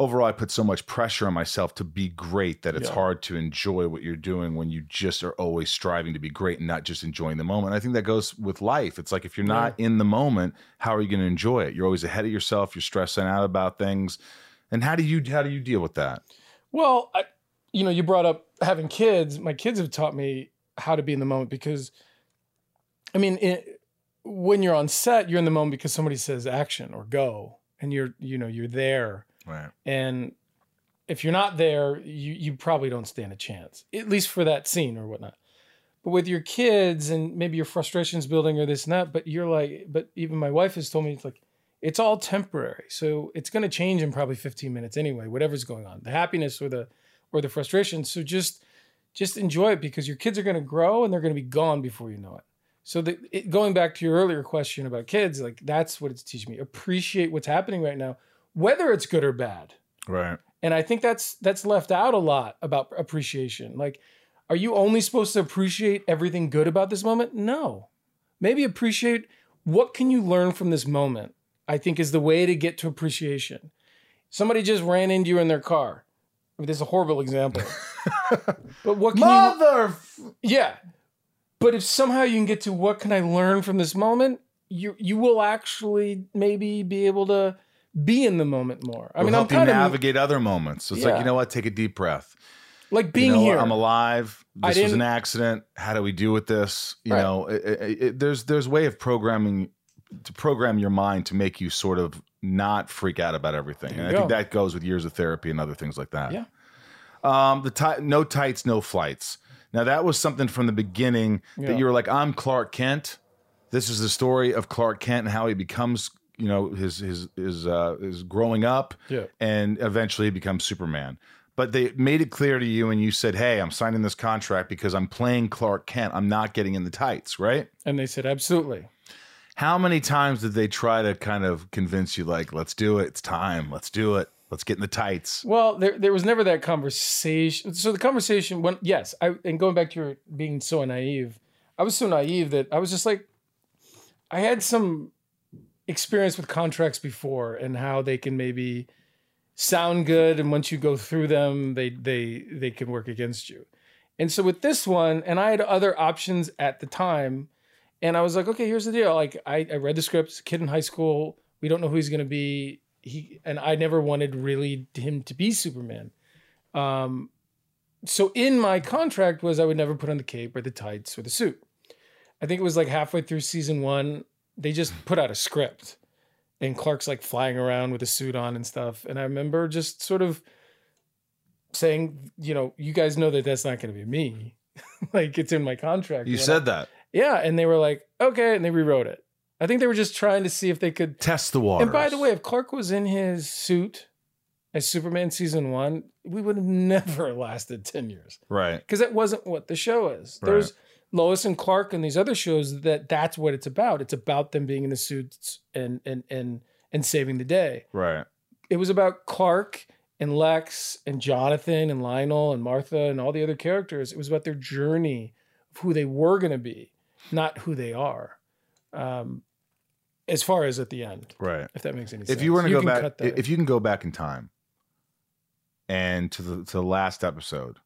overall, I put so much pressure on myself to be great that it's Yeah. hard to enjoy what you're doing when you just are always striving to be great and not just enjoying the moment. I think that goes with life. It's like if you're not in the moment, how are you going to enjoy it? You're always ahead of yourself. You're stressing out about things. And how do you how do you deal with that? Well, I, you know, you brought up having kids. My kids have taught me how to be in the moment because, I mean, it, when you're on set, you're in the moment because somebody says action or go, and you're, you know, you're there. Right. And if you're not there, you you probably don't stand a chance, at least for that scene or whatnot. But with your kids and maybe your frustrations building or this and that, but you're like, but even my wife has told me it's like, it's all temporary. So it's going to change in probably 15 minutes anyway, whatever's going on, the happiness or the or the frustration. So just just enjoy it because your kids are going to grow and they're going to be gone before you know it. So the, it, going back to your earlier question about kids, like that's what it's teaching me. Appreciate what's happening right now, whether it's good or bad. Right. And I think that's that's left out a lot about appreciation. Like, are you only supposed to appreciate everything good about this moment? No. Maybe appreciate what can you learn from this moment. I think is the way to get to appreciation. Somebody just ran into you in their car. I mean, this is a horrible example. but what can you Mother. yeah. But if somehow you can get to what can I learn from this moment, you you will actually maybe be able to be in the moment more. I mean, I'm help you kind of navigate other moments. It's like you know what? Take a deep breath. like being you know, here. I'm alive. This was an accident. How do we deal with this? You Right. know, it, it, it- there's there's way of programming to program your mind to make you sort of not freak out about everything. And you I think that goes with years of therapy and other things like that. Yeah. Um, the ti- no tights, no flights. Now that was something from the beginning Yeah. that you were like, I'm Clark Kent. This is the story of Clark Kent and how he becomes, you know, his his his uh, his growing up, Yeah. and eventually he becomes Superman. But they made it clear to you, and you said, "Hey, I'm signing this contract because I'm playing Clark Kent. I'm not getting in the tights, right?" and they said absolutely. How many times did they try to kind of convince you, like, "Let's do it. It's time. Let's do it. Let's get in the tights." Well, there there was never that conversation. So the conversation when yes, I and going back to your being so naive, I was so naive that I was just like I had some experience with contracts before and how they can maybe sound good and once you go through them they they they can work against you. And so with this one and I had other options at the time and I was like, okay, here's the deal. Like I, I read the scripts kid in high school, we don't know who he's gonna be. He and I never wanted really him to be Superman. Um, so in my contract was I would never put on the cape or the tights or the suit. I think it was like halfway through season one, they just put out a script, and Clark's like flying around with a suit on and stuff. And I remember just sort of saying, you know, you guys know that that's not going to be me. like it's in my contract. You When I- said that. yeah, and they were like, okay, and they rewrote it. I think they were just trying to see if they could Test the water. and by the way, if Clark was in his suit as Superman season one, we would have never lasted 10 years right? because that wasn't what the show is. There's Lois and Clark and these other shows that that's what it's about. It's about them being in the suits and and and and saving the day. Right. It was about Clark and Lex and Jonathan and Lionel and Martha and all the other characters. It was about their journey of who they were going to be, not who they are. Um, as far as at the end, Right. if that makes any sense. if you were to go back cut that if you can go back in time and to the to the last episode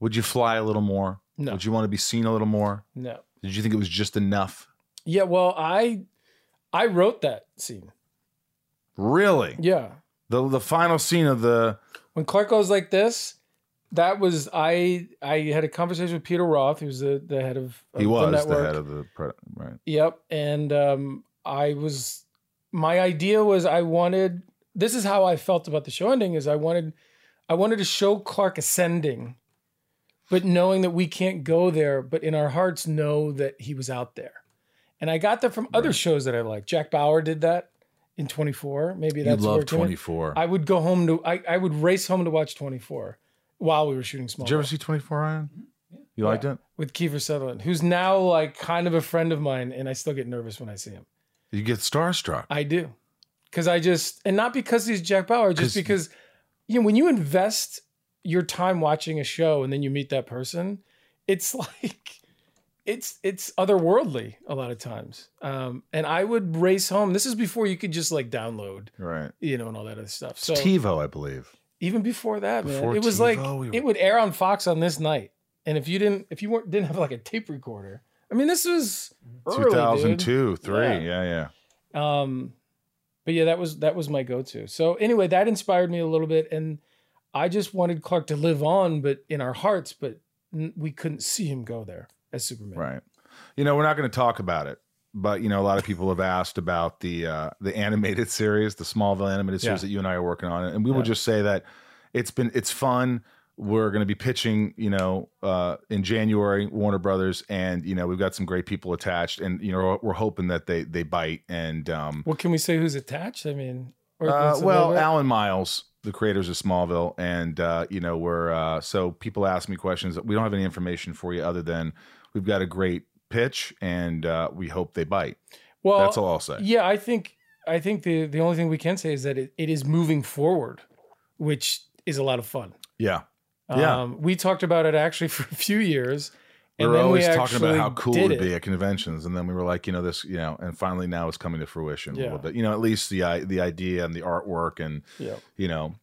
would you fly a little more No. would you want to be seen a little more No. did you think it was just enough Yeah, well, I I wrote that scene. really Yeah. the the final scene of the When Clark goes like this, that was I I had a conversation with Peter Roth, who's the, the head of, of he was the, network. head of the right Yep. And um I was my idea was I wanted this is how I felt about the show ending is I wanted I wanted to show Clark ascending, but knowing that we can't go there, but in our hearts know that he was out there. And I got that from other shows that I like. Jack Bauer did that in 24. Maybe that's where love it 24 I would go home to I, I would race home to watch 24 while we were shooting Small did you ever see 24 Ryan mm-hmm. you liked it with Kiefer Sutherland, who's now like kind of a friend of mine, and I still get nervous when I see him. you get starstruck I do. Because I just, and not because he's Jack Bauer, just because, you know, when you invest your time watching a show and then you meet that person, it's like, it's it's otherworldly a lot of times. Um, and I would race home. This is before you could just like download, right you know, and all that other stuff. So TiVo I believe even before that, Before man, it was TiVo, like we were- it would air on Fox on this night. And if you didn't, if you weren't didn't have like a tape recorder, I mean, this was early, dude. 2002 3 Yeah. yeah yeah Um, but yeah, that was that was my go-to. So anyway, that inspired me a little bit, and I just wanted Clark to live on, but in our hearts, but we couldn't see him go there as Superman. Right. You know, we're not going to talk about it, but you know, a lot of people have asked about the uh, the animated series, the Smallville animated series Yeah. that you and I are working on, and we will just say that it's been it's fun. We're going to be pitching, you know, uh, in January, Warner Brothers, and you know we've got some great people attached, and you know we're hoping that they they bite. And um, What can we say? Who's attached? I mean, uh, well. Al and Miles, the creators of Smallville, and uh, you know we're uh, so people ask me questions. We don't have any information for you other than we've got a great pitch, and uh, we hope they bite. well, That's all I'll say. Yeah, I think I think the the only thing we can say is that it, it is moving forward, which is a lot of fun. Yeah, Yeah. Um, we talked about it actually for a few years. We were always talking about how cool it would be at conventions, and then we were like, you know, this, you know, and finally now it's coming to fruition a little bit. You know, at least the the idea and the artwork, and Yeah. you know,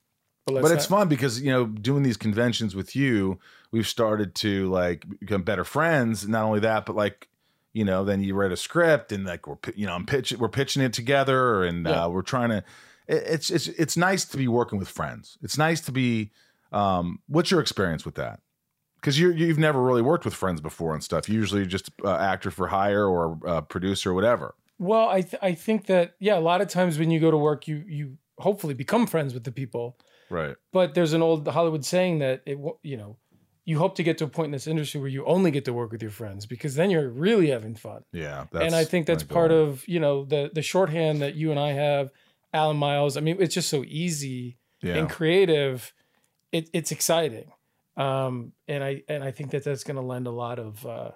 But, but it's not- fun because you know doing these conventions with you we've started to like become better friends not only that but like you know then you write a script and like we're you know i'm pitching we're pitching it together and Yeah. uh, we're trying to it- it's it's it's nice to be working with friends it's nice to be um what's your experience with that because you you've never really worked with friends before and stuff usually just uh, actor for hire or uh, producer or whatever Well, I th- I think that yeah, a lot of times when you go to work, you you hopefully become friends with the people. right But there's an old Hollywood saying that it you know you hope to get to a point in this industry where you only get to work with your friends because then you're really having fun. yeah and I think that's part goal. of you know the the shorthand that you and I have, Al and Miles. I mean, it's just so easy yeah and creative. It, it's exciting, um, and I and I think that that's going to lend a lot of uh,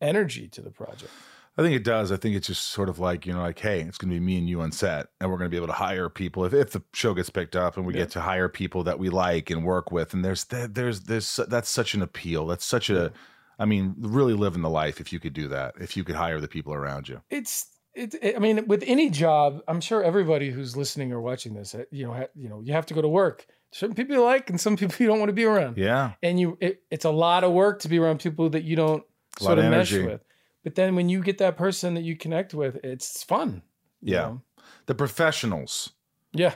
energy to the project. I think it does. I think it's just sort of like, you know, like, hey, it's going to be me and you on set, and we're going to be able to hire people if, if the show gets picked up, and we Yeah. get to hire people that we like and work with. And there's that, there's there's that's such an appeal. That's such a, I mean, really living the life if you could do that. If you could hire the people around you. It's it, it- I mean, with any job, I'm sure everybody who's listening or watching this, uh, you know, ha, you know, you have to go to work. Certain people you like, and some people you don't want to be around. Yeah, And you, it, it's a lot of work to be around people that you don't sort of of mesh with. But then when you get that person that you connect with, it's fun. yeah. know? The professionals. yeah,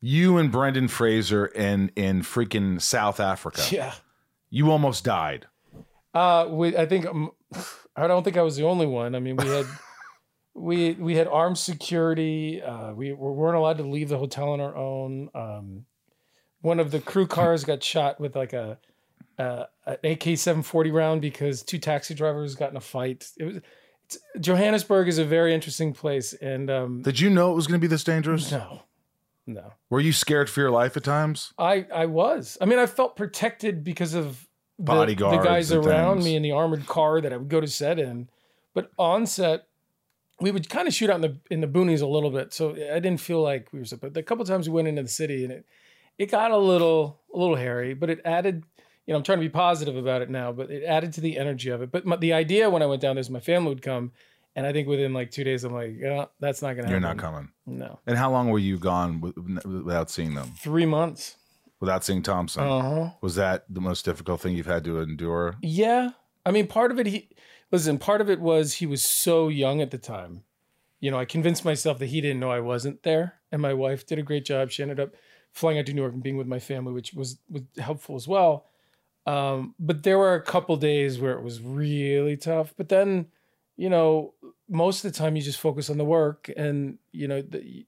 You and Brendan Fraser in in freaking South Africa. yeah. You almost died. Uh, we, I think um, I don't think I was the only one. I mean, we had we we had armed security. Uh, we, we weren't allowed to leave the hotel on our own. Um, one of the crew cars got shot with like a, a an AK seven forty round because two taxi drivers got in a fight. It was it's, Johannesburg is a very interesting place, and um, Did you know it was going to be this dangerous? no, no. Were you scared for your life at times? I I was. I mean, I felt protected because of the, the guys around things. me in the armored car that I would go to set in. But on set, we would kind of shoot out in the in the boonies a little bit, so I didn't feel like we were. But a couple times we went into the city, and it it got a little a little hairy, but it added. You know, I'm trying to be positive about it now, but it added to the energy of it. But my, the idea when I went down there is my family would come, and I think within like two days, I'm like, yeah, that's not gonna happen. You're happen. not coming. No, And how long were you gone with, without seeing them? three months. Without seeing Thompson? Uh huh. Was that the most difficult thing you've had to endure? Yeah. I mean, part of it, he, listen, part of it was he was so young at the time. You know, I convinced myself that he didn't know I wasn't there. And my wife did a great job. She ended up flying out to New York and being with my family, which was, was helpful as well. Um, but there were a couple days where it was really tough. But then, you know, most of the time you just focus on the work and, you know, the,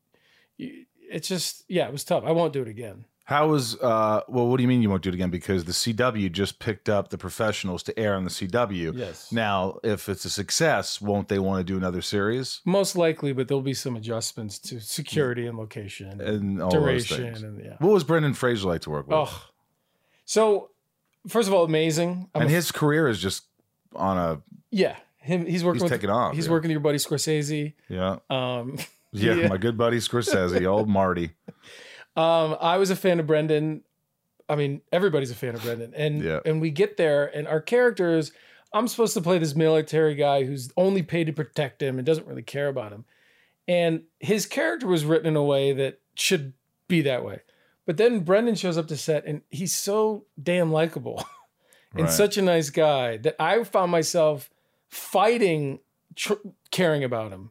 you, it's just, yeah, it was tough. I won't do it again. How was uh well what do you mean you won't do it again? Because the CW just picked up the professionals to air on the CW. Yes. Now, if it's a success, won't they want to do another series? Most likely, but there'll be some adjustments to security and location. And all duration and yeah. What was Brendan Fraser like to work with? Oh, so first of all, amazing. I'm and a- his career is just on a yeah, him. He's working He's with taking off, He's yeah. working with your buddy Scorsese. yeah. Um, Yeah, Yeah. my good buddy Scorsese, old Marty. Um, I was a fan of Brendan. I mean, everybody's a fan of Brendan, and Yeah. and we get there, and our characters. I'm supposed to play this military guy who's only paid to protect him and doesn't really care about him, and his character was written in a way that should be that way. But then Brendan shows up to set, and he's so damn likable. and Right. such a nice guy that I found myself fighting tr- caring about him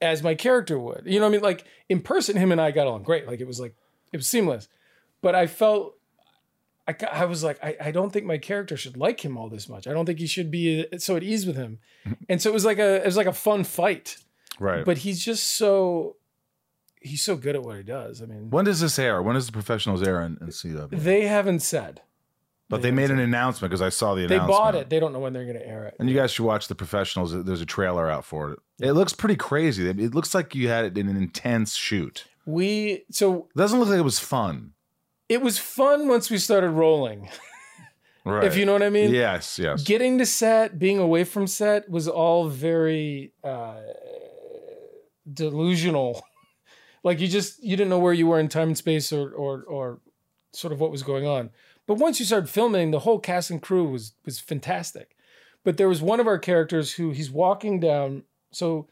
as my character would. You know what I mean? Like in person, him and I got along great. Like it was like it was seamless. But I felt I, I was like I, I don't think my character should like him all this much. I don't think he should be uh, so at ease with him. And so it was like a it was like a fun fight. Right. But he's just so he's so good at what he does. I mean, When does this air? When does the professionals air in, in CW? they haven't said but they made an announcement because I saw the they bought it. They don't know when they're going to air it. And you guys should watch the professionals. There's a trailer out for it. It looks pretty crazy. It looks like you had it in an intense shoot. We so It doesn't look like it was fun. it was fun once we started rolling. Right. If you know what I mean. Yes, yes. Getting to set, being away from set was all very uh, delusional. like you just you didn't know where you were in time and space or or or sort of what was going on. But once you started filming, the whole cast and crew was was fantastic. But there was one of our characters who he's walking down. So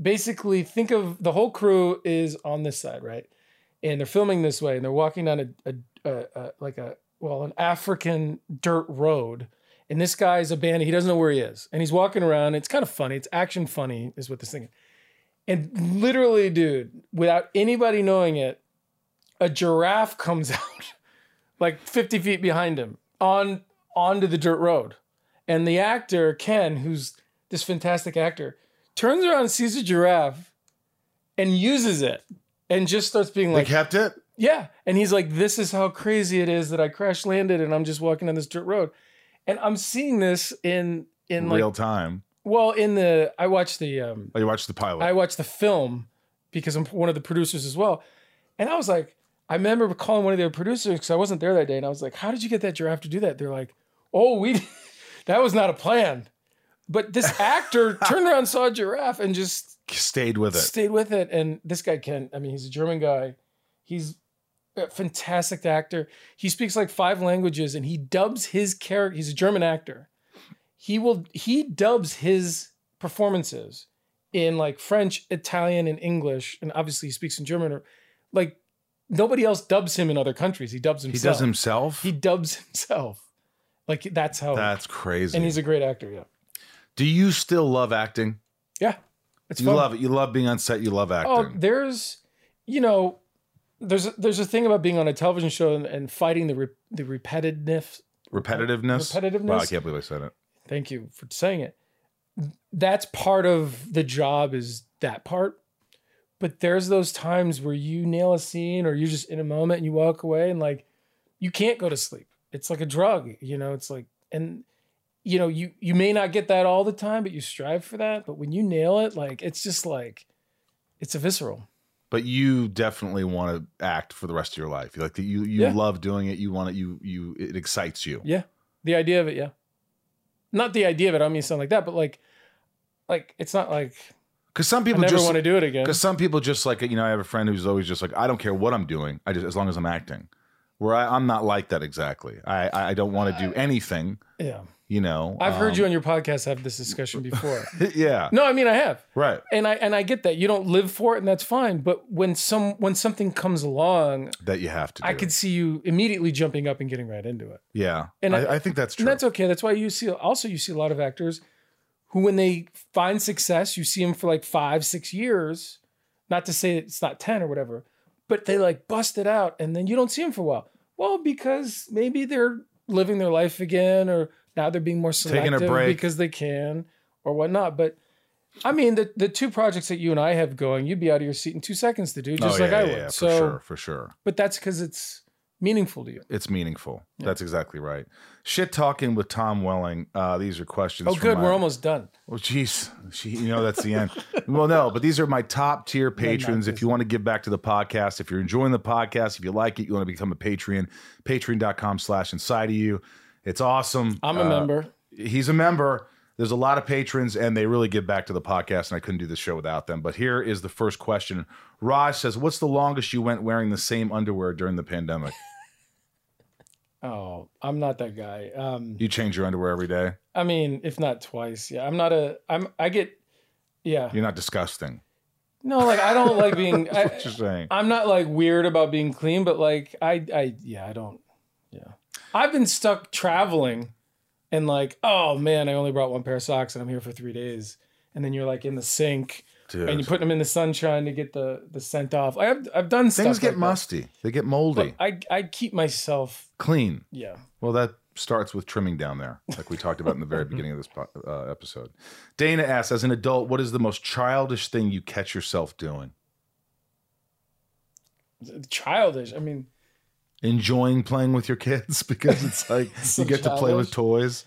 basically, think of the whole crew is on this side, right? And they're filming this way, and they're walking down a, a, a, a like a well, an African dirt road. And this guy's abandoned. He doesn't know where he is, and he's walking around. It's kind of funny. It's action funny, is what this thing. Is. And literally, dude, without anybody knowing it, a giraffe comes out like 50 feet behind him on onto the dirt road. And the actor, Ken, who's this fantastic actor, turns around sees a giraffe and uses it and just starts being like, they kept it? yeah. And he's like, this is how crazy it is that I crash landed and I'm just walking on this dirt road. And I'm seeing this in in like real time. well in the I watched the um Oh, you watched the pilot. I watched the film because I'm one of the producers as well. And I was like, I remember calling one of their producers because I wasn't there that day, and I was like, "How did you get that giraffe to do that?" They're like, "Oh, we, that was not a plan." But this actor turned around, saw a giraffe, and just Stayed with it. stayed with it. And this guy Ken, I mean, he's a German guy. He's a fantastic actor. He speaks like five languages, and he dubs his character. He's a German actor. He will he dubs his performances in like French, Italian, and English, and obviously he speaks in German. Or like nobody else dubs him in other countries. He dubs himself. he does himself? He dubs himself. Like that's how. That's crazy. and he's a great actor. Yeah. Do you still love acting? Yeah. It's you fun. love it. You love being on set. You love oh, acting. Oh, there's, you know, there's a, there's a thing about being on a television show and, and fighting the re, the repetitiveness. Repetitiveness. repetitiveness? Wow, I can't believe I said it. Thank you for saying it. That's part of the job is that part. But there's those times where you nail a scene or you're just in a moment and you walk away and like you can't go to sleep. It's like a drug, you know, it's like and you know, you you may not get that all the time, but you strive for that. But when you nail it, like it's just like it's a visceral. But you definitely want to act for the rest of your life. You like that. You you Yeah. love doing it. You want it. You you it excites you. Yeah. The idea of it, yeah. Not the idea of it, I don't mean something like that, but like like it's not like Because some I people never just want to do it again. Because some people just like you know, I have a friend who's always just like, I don't care what I'm doing, I just as long as I'm acting. Where I, I'm not like that exactly. I I don't want to do uh, anything. Yeah. You know, I've heard um, you on your podcast have this discussion before. yeah, no, I mean I have. right. And I and I get that. You don't live for it and that's fine, but when some when something comes along, That you have to. Do. I could see you immediately jumping up and getting right into it. Yeah, And I- I, think that's true. And that's okay. That's why you see also you see a lot of actors who when they find success, you see them for like 5 6 years, not to say it's not 10 or whatever, but they like bust it out and then you don't see them for a while. Well, because maybe they're living their life again or now they're being more selective because they can or whatnot. But I mean, the the two projects that you and I have going, you'd be out of your seat in two seconds to do, Oh, just yeah, like I yeah, would. yeah, for sure, for sure. but that's because it's meaningful to you. It's meaningful. That's exactly right. Shit talking with Tom Welling. Uh, these are questions. Oh, good, my- we're almost done. Well, jeez, she, you know that's the end. well, no, but these are my top tier patrons. If you want to give back to the podcast, if you're enjoying the podcast, if you like it, you want to become a Patreon. Patreon.com slash inside of you. It's awesome. I'm a Uh, member. He's a member. There's a lot of patrons, and they really give back to the podcast, and I couldn't do this show without them. But here is the first question. Raj says, "What's the longest you went wearing the same underwear during the pandemic? Oh, I'm not that guy. Um, You change your underwear every day. I mean, if not twice, yeah. I'm not a. I'm. I get. Yeah. You're not disgusting. No, like I don't like being. I, What you're saying? I'm not like weird about being clean, but like I, I, yeah, I don't. I've been stuck traveling, and like, oh man, I only brought one pair of socks, and I'm here for three days, and then you're like in the sink, Dude. and you put them in the sunshine to get the the scent off. I have, I've done Things stuff get like that. musty. They get moldy. But I, I keep myself. Clean. Yeah. Well, that starts with trimming down there, like we talked about in the very beginning of this po- uh, episode. Dana asks, as an adult, what is the most childish thing you catch yourself doing? childish. I mean, Enjoying playing with your kids because it's like So you get to play with toys.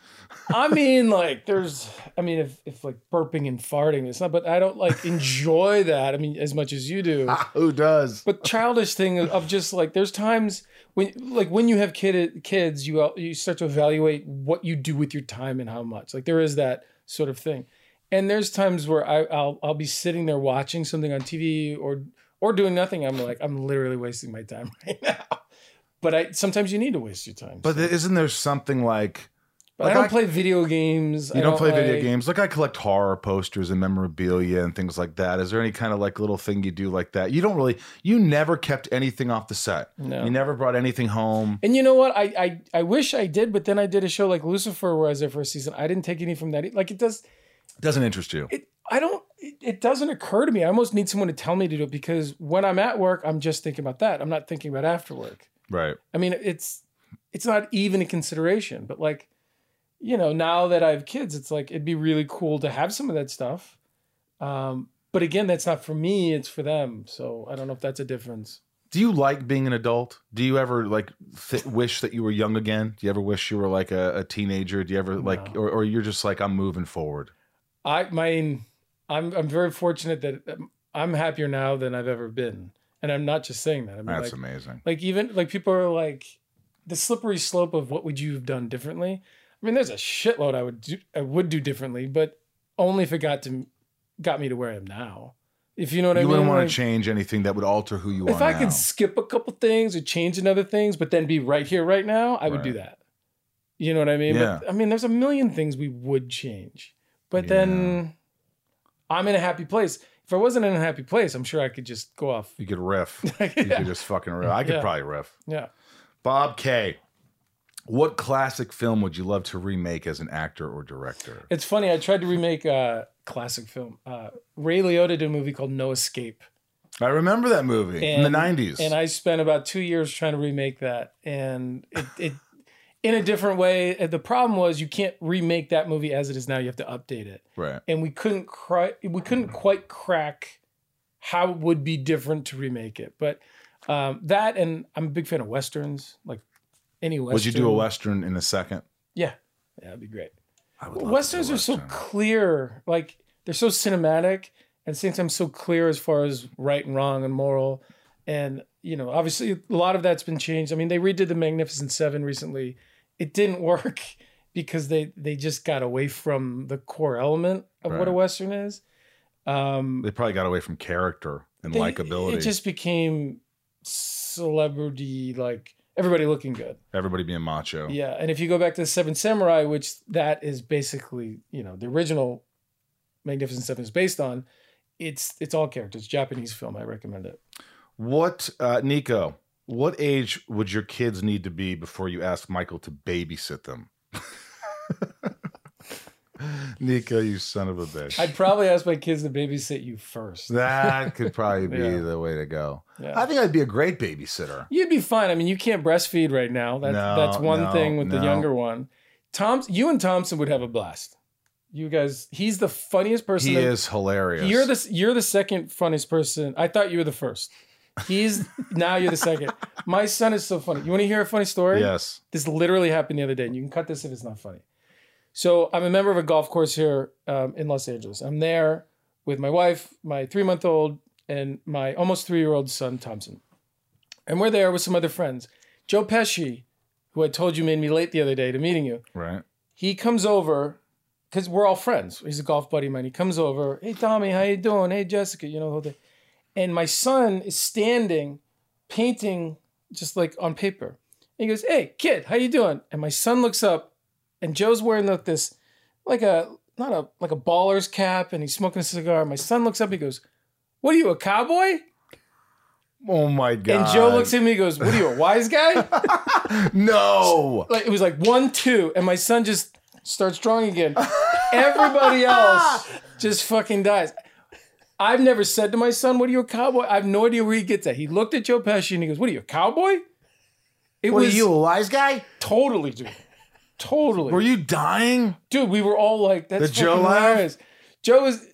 I mean, like, there's, I mean, if, if like burping and farting, it's not, but I don't like enjoy that. I mean, as much as you do. Ah, who does? But childish thing of just like, there's times when, like, when you have kid kids, you uh, you start to evaluate what you do with your time and how much. Like, there is that sort of thing. And there's times where I, I'll I'll be sitting there watching something on TV or or doing nothing. I'm like, I'm literally wasting my time right now. But I sometimes you need to waste your time. But isn't there something like But like I don't I- play video games. you don't, play video like- games? Like I collect horror posters and memorabilia and things like that. Is there any kind of like little thing you do like that? You don't really. You never kept anything off the set. No. You never brought anything home. And you know what? I, I I wish I did, but then I did a show like Lucifer where I was there for a season. I didn't take any from that. Like it does. It doesn't interest you. It I don't. It, it doesn't occur to me. I almost need someone to tell me to do it because when I'm at work, I'm just thinking about that. I'm not thinking about after work. Right. I mean, it's it's not even a consideration. But like, you know, now that I have kids, it's like it'd be really cool to have some of that stuff. Um, but again, that's not for me. It's for them. So I don't know if that's a difference. Do you like being an adult? Do you ever like th- wish that you were young again? Do you ever wish you were like a, a teenager? Do you ever like, or, or you're just like I'm moving forward? I mean, I'm I'm very fortunate that um, I'm happier now than I've ever been, and I'm not just saying that. I mean, That's like, amazing. like even like people are like the slippery slope of what would you have done differently. I mean, there's a shitload I would do I would do differently, but only if it got to got me to where I am now. If you know what you I mean. You wouldn't want Like, to change anything that would alter who you if are If I now. could skip a couple things or change another things, but then be right here, right now, I would do that. You know what I mean? Yeah. But I mean, there's a million things we would change, but then I'm in a happy place. If I wasn't in a happy place, I'm sure I could just go off. You could riff. You could just fucking riff. I could Yeah. probably riff. Yeah. Bob K. What classic film would you love to remake as an actor or director? It's funny. I tried to remake a classic film. Uh, Ray Liotta did a movie called No Escape. I remember that movie in the '90s. And I spent about two years trying to remake that, and it, it in a different way. The problem was you can't remake that movie as it is now. You have to update it, right. and we couldn't cry. We couldn't quite crack how it would be different to remake it. But um, that, and I'm a big fan of westerns. Like any western. Would you do a western in a second? Yeah, yeah, that'd be great. I would love to do Westerns are so clear, like they're so cinematic, and same time so clear as far as right and wrong and moral. And you know, obviously, a lot of that's been changed. I mean, they redid the Magnificent Seven recently. It didn't work because they they just got away from the core element of what a western is. Um, They probably got away from character and they- likability. It just became celebrity, like everybody looking good. Everybody being macho. Yeah, and if you go back to the Seven Samurai, which that is basically, you know, the original Magnificent Seven is based on, it's it's all characters. Japanese film. I recommend it. What, uh, Nico? What age would your kids need to be before you ask Michael to babysit them? Nico, you son of a bitch. I'd probably ask my kids to babysit you first. that could probably be Yeah. the way to go. Yeah. I think I'd be a great babysitter. You'd be fine. I mean, you can't breastfeed right now. That's No, that's one no, thing with the younger one. Tom, you and Thompson would have a blast. You guys, he's the funniest person. He that- is hilarious. You're the you're the second funniest person. I thought you were the first. He's now you're the second. My son is so funny. You want to hear a funny story? Yes. This literally happened the other day, and you can cut this if it's not funny. So I'm a member of a golf course here um, in Los Angeles. I'm there with my wife, my three month old, and my almost three year old son Thompson, and we're there with some other friends. Joe Pesci, who I told you made me late the other day to meeting you, Right. he comes over because we're all friends. He's a golf buddy of mine. He comes over, hey Tommy, how you doing? Hey Jessica, you know the whole thing. And my son is standing, painting just like on paper. And he goes, hey kid, how you doing? And my son looks up, and Joe's wearing like this, like a not a like a baller's cap, and he's smoking a cigar. My son looks up, he goes, "What are you, a cowboy?" Oh my god. And Joe looks at me, he goes, "What are you, a wise guy?" No. like it was like one two and my son just starts drawing again everybody else just fucking dies i've never said to my son what are you a cowboy i have no idea where he gets that he looked at joe pesci and he goes what are you a cowboy it What are was you, a wise guy? totally dude totally Were you dying? dude we were all like that's Did Joe fucking laugh? hilarious joe is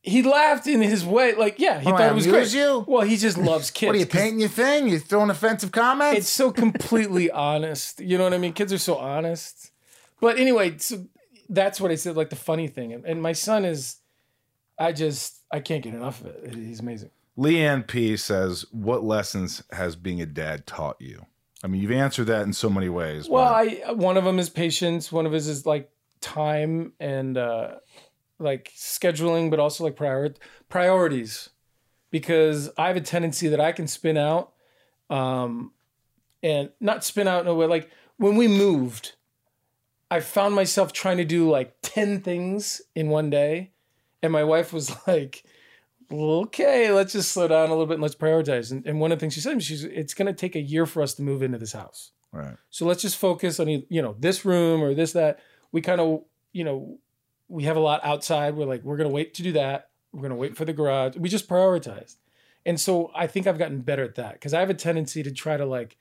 he laughed in his way. Like, yeah, he What, thought it was amuse great. you? Well, he just loves kids. What are you 'cause painting your thing? You throwing offensive comments? It's so completely honest. You know what I mean? Kids are so honest. But anyway, so that's what I said. Like the funny thing, and, and my son is, I just I can't get enough of it. He's amazing. Leanne P says, "What lessons has being a dad taught you?" I mean, you've answered that in so many ways. Well, I one of them is patience. One of his is like time and uh, like scheduling, but also like prior priorities. Because I have a tendency that I can spin out, um, and not spin out in a way like when we moved, I found myself trying to do like ten things in one day, and my wife was like. Okay, let's just slow down a little bit and let's prioritize. And, and one of the things she said, she's, it's going to take a year for us to move into this house. right. So let's just focus on you know this room or this that. We kind of you know we have a lot outside. We're like we're gonna wait to do that. We're gonna wait for the garage. We just prioritized, and so I think I've gotten better at that because I have a tendency to try to like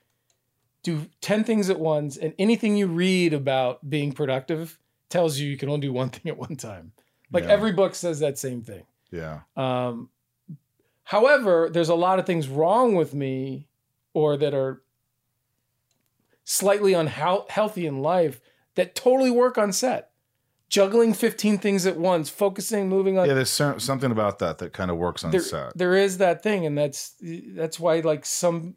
do ten things at once, and anything you read about being productive tells you you can only do one thing at one time. Like Yeah. every book says that same thing. Yeah. Um, however, there's a lot of things wrong with me or that are slightly unhealthy in life that totally work on set. Juggling 15 things at once, focusing, moving on. Yeah. There's something about that that kind of works on there, set. there is that thing, and that's that's why like some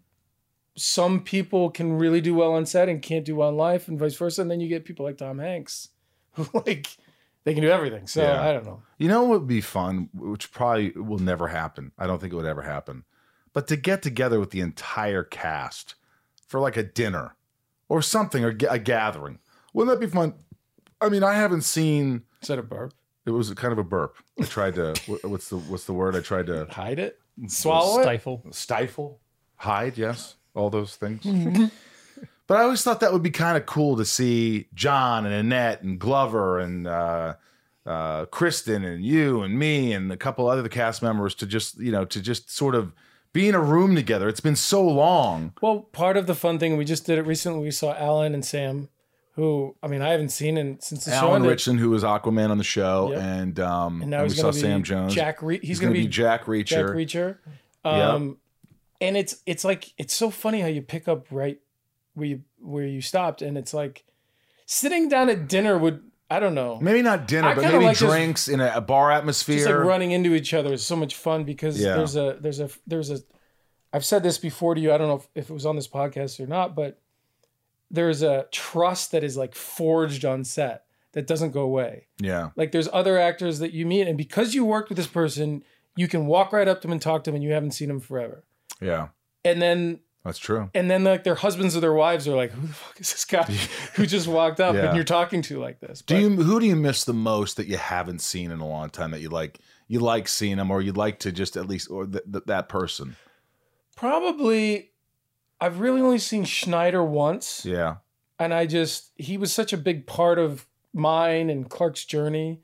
some people can really do well on set and can't do well in life, and vice versa. And then you get people like Tom Hanks, who like they can do everything. So Yeah. I don't know. You know what would be fun, which probably will never happen. I don't think it would ever happen. But to get together with the entire cast for like a dinner or something or a gathering. Wouldn't that be fun? I mean, I haven't seen Is that a burp? it was kind of a burp. I tried to what's the what's the word? I tried to Hide it, swallow it. Stifle. stifle, hide, yes, all those things. But I always thought that would be kind of cool to see John and Annette and Glover and uh, uh, Kristin and you and me and a couple other cast members to just you know to just sort of be in a room together. It's been so long. Well, part of the fun thing we just did it recently. We saw Alan and Sam, who I mean I haven't seen in since the show Alan ended. Ritchson, who was Aquaman on the show, Yep. and um, and now and we saw be Sam Jones. Jack. Re- he's, he's going to be, Jack Reacher. Jack Reacher. Reacher. Yep. Um, and it's it's like it's so funny how you pick up right where you where you stopped, and it's like sitting down at dinner would I don't know. Maybe not dinner, I but maybe like just- drinks in a, a bar atmosphere. just like running into each other is so much fun because Yeah. there's a there's a there's a I've said this before to you. I don't know if, if it was on this podcast or not, but there's a trust that is like forged on set that doesn't go away. yeah, Like there's other actors that you meet, and because you worked with this person, you can walk right up to them and talk to them, and you haven't seen them forever. yeah, And then that's true. and then like their husbands or their wives are like, "Who the fuck is this guy who just walked up Yeah. and you're talking to like this?" Do But- you who do you miss the most that you haven't seen in a long time that you like you like seeing them or you'd like to just at least or th- th- that person? probably? I've really only seen Schneider once. Yeah, and I just he was such a big part of mine and Clark's journey.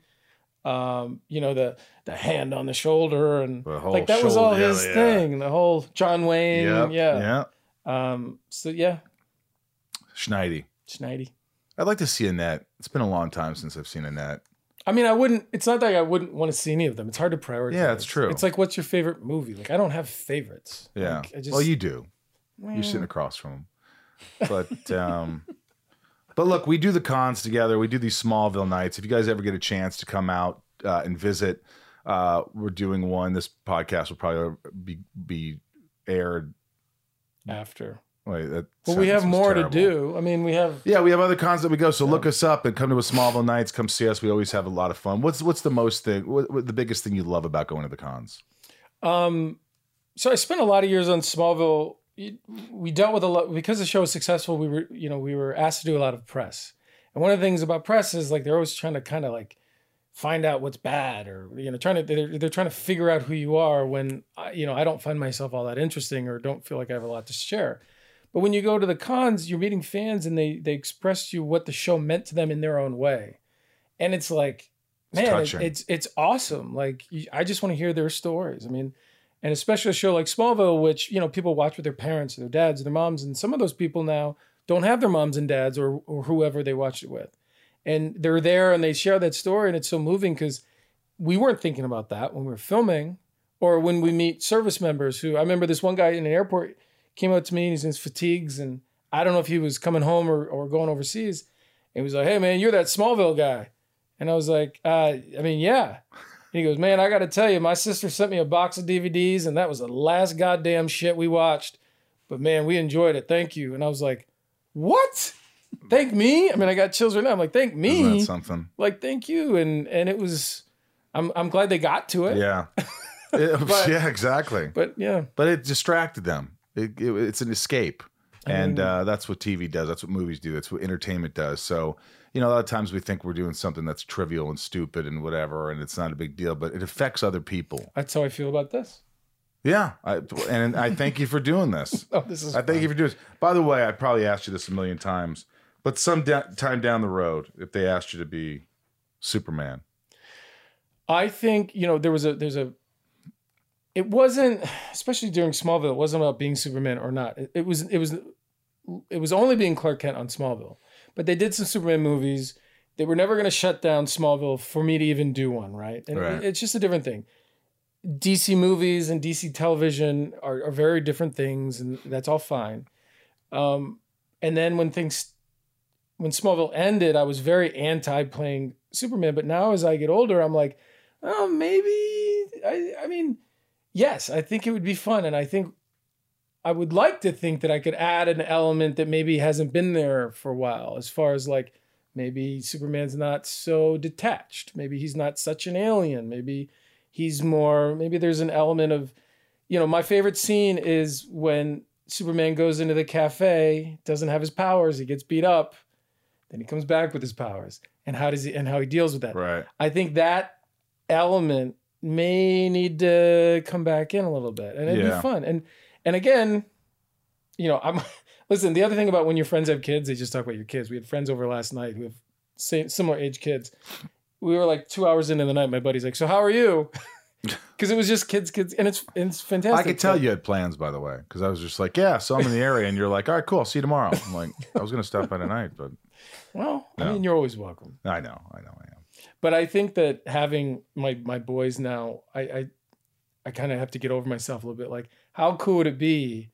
Um, you know the the hand on the shoulder and The like that was all his yeah. thing. The whole John Wayne, Yep, yeah. yeah. Um, so yeah, Schneidi. Schneidy. I'd like to see Annette. It's been a long time since I've seen Annette. I mean, I wouldn't. It's not like I wouldn't want to see any of them. It's hard to prioritize. Yeah, it's true. It's like, what's your favorite movie? Like, I don't have favorites. Yeah. Like, I just, well, you do. You're sitting across from him. But um but look, we do the cons together. We do these Smallville nights. If you guys ever get a chance to come out uh, and visit, uh we're doing one. This podcast will probably be be aired. after. Wait, that But we have more terrible. to do. I mean, we have. Yeah, we have other cons that we go. So look us up and come to a Smallville nights. Come see us. We always have a lot of fun. What's what's the most thing? What, what the biggest thing you love about going to the cons? Um, so I spent a lot of years on Smallville. We dealt with a lot because the show was successful. We were, you know, we were asked to do a lot of press. And one of the things about press is like they're always trying to kind of like find out what's bad, or you know, trying to they're, they're trying to figure out who you are. When I- you know, I don't find myself all that interesting, or don't feel like I have a lot to share. But when you go to the cons, you're meeting fans, and they they express to you what the show meant to them in their own way, and it's like, It's man, it- it's it's awesome. Like you- I just want to hear their stories. I mean, and especially a show like Smallville, which you know people watch with their parents, or their dads, or their moms, and some of those people now don't have their moms and dads or or whoever they watched it with, and they're there and they share that story, and it's so moving because we weren't thinking about that when we were filming or when we meet service members who I remember this one guy in an airport came up to me and he's in his fatigues and I don't know if he was coming home or, or going overseas. And he was like, Hey man, you're that Smallville guy. And I was like, uh, I mean, yeah. He goes, Man, I gotta tell you, my sister sent me a box of DVDs and that was the last goddamn shit we watched. But man, we enjoyed it. Thank you. And I was like, What? Thank me? I mean, I got chills right now. I'm like, thank me something? like thank you and and it was i'm i'm glad they got to it Yeah. It- But- yeah, exactly. but yeah but it distracted them. It, it- it's an escape, and uh, that's what TV does. That's what movies do. That's what entertainment does. So, you know, a lot of times we think we're doing something that's trivial and stupid and whatever, and it's not a big deal, but it affects other people. that's how i feel about this Yeah, I, and I thank you for doing this. oh this is I thank you for doing this. By the way, I probably asked you this a million times, but some da- time down the road, if they asked you to be Superman, i think you know there was a there's a it wasn't especially during smallville it wasn't about being superman or not it, it was it was it was only being clark kent on smallville but they did some superman movies. They were never going to shut down smallville for me to even do one right? And Right. it's just a different thing. Dc movies and dc television are, are very different things and that's all fine. Um, and then when things when smallville ended i was very anti playing superman. But now as i get older i'm like oh maybe i i mean yes i think it would be fun. And i think i would like to think that i could add an element that maybe hasn't been there for a while as far as like maybe superman's not so detached maybe he's not such an alien maybe he's more maybe there's an element of you know my favorite scene is when superman goes into the cafe doesn't have his powers he gets beat up then he comes back with his powers and how does he and how he deals with that right? I think that element may need to come back in a little bit, and it'd Yeah. be fun. And and again, you know, I'm listen. The other thing about when your friends have kids, they just talk about your kids. We had friends over last night who have same similar age kids. We were like two hours into the night. My buddy's like, "So how are you?" Because it was just kids, kids, and it's it's fantastic. I could tell you had plans, by the way, because I was just like, yeah, so I'm in the area, and you're like, all right, cool, I'll see you tomorrow. I'm like, I was going to stop by tonight, but Well, I mean, you're always welcome. I know, I know, I am. but I think that having my my boys now, I I, I kind of have to get over myself a little bit. Like, how cool would it be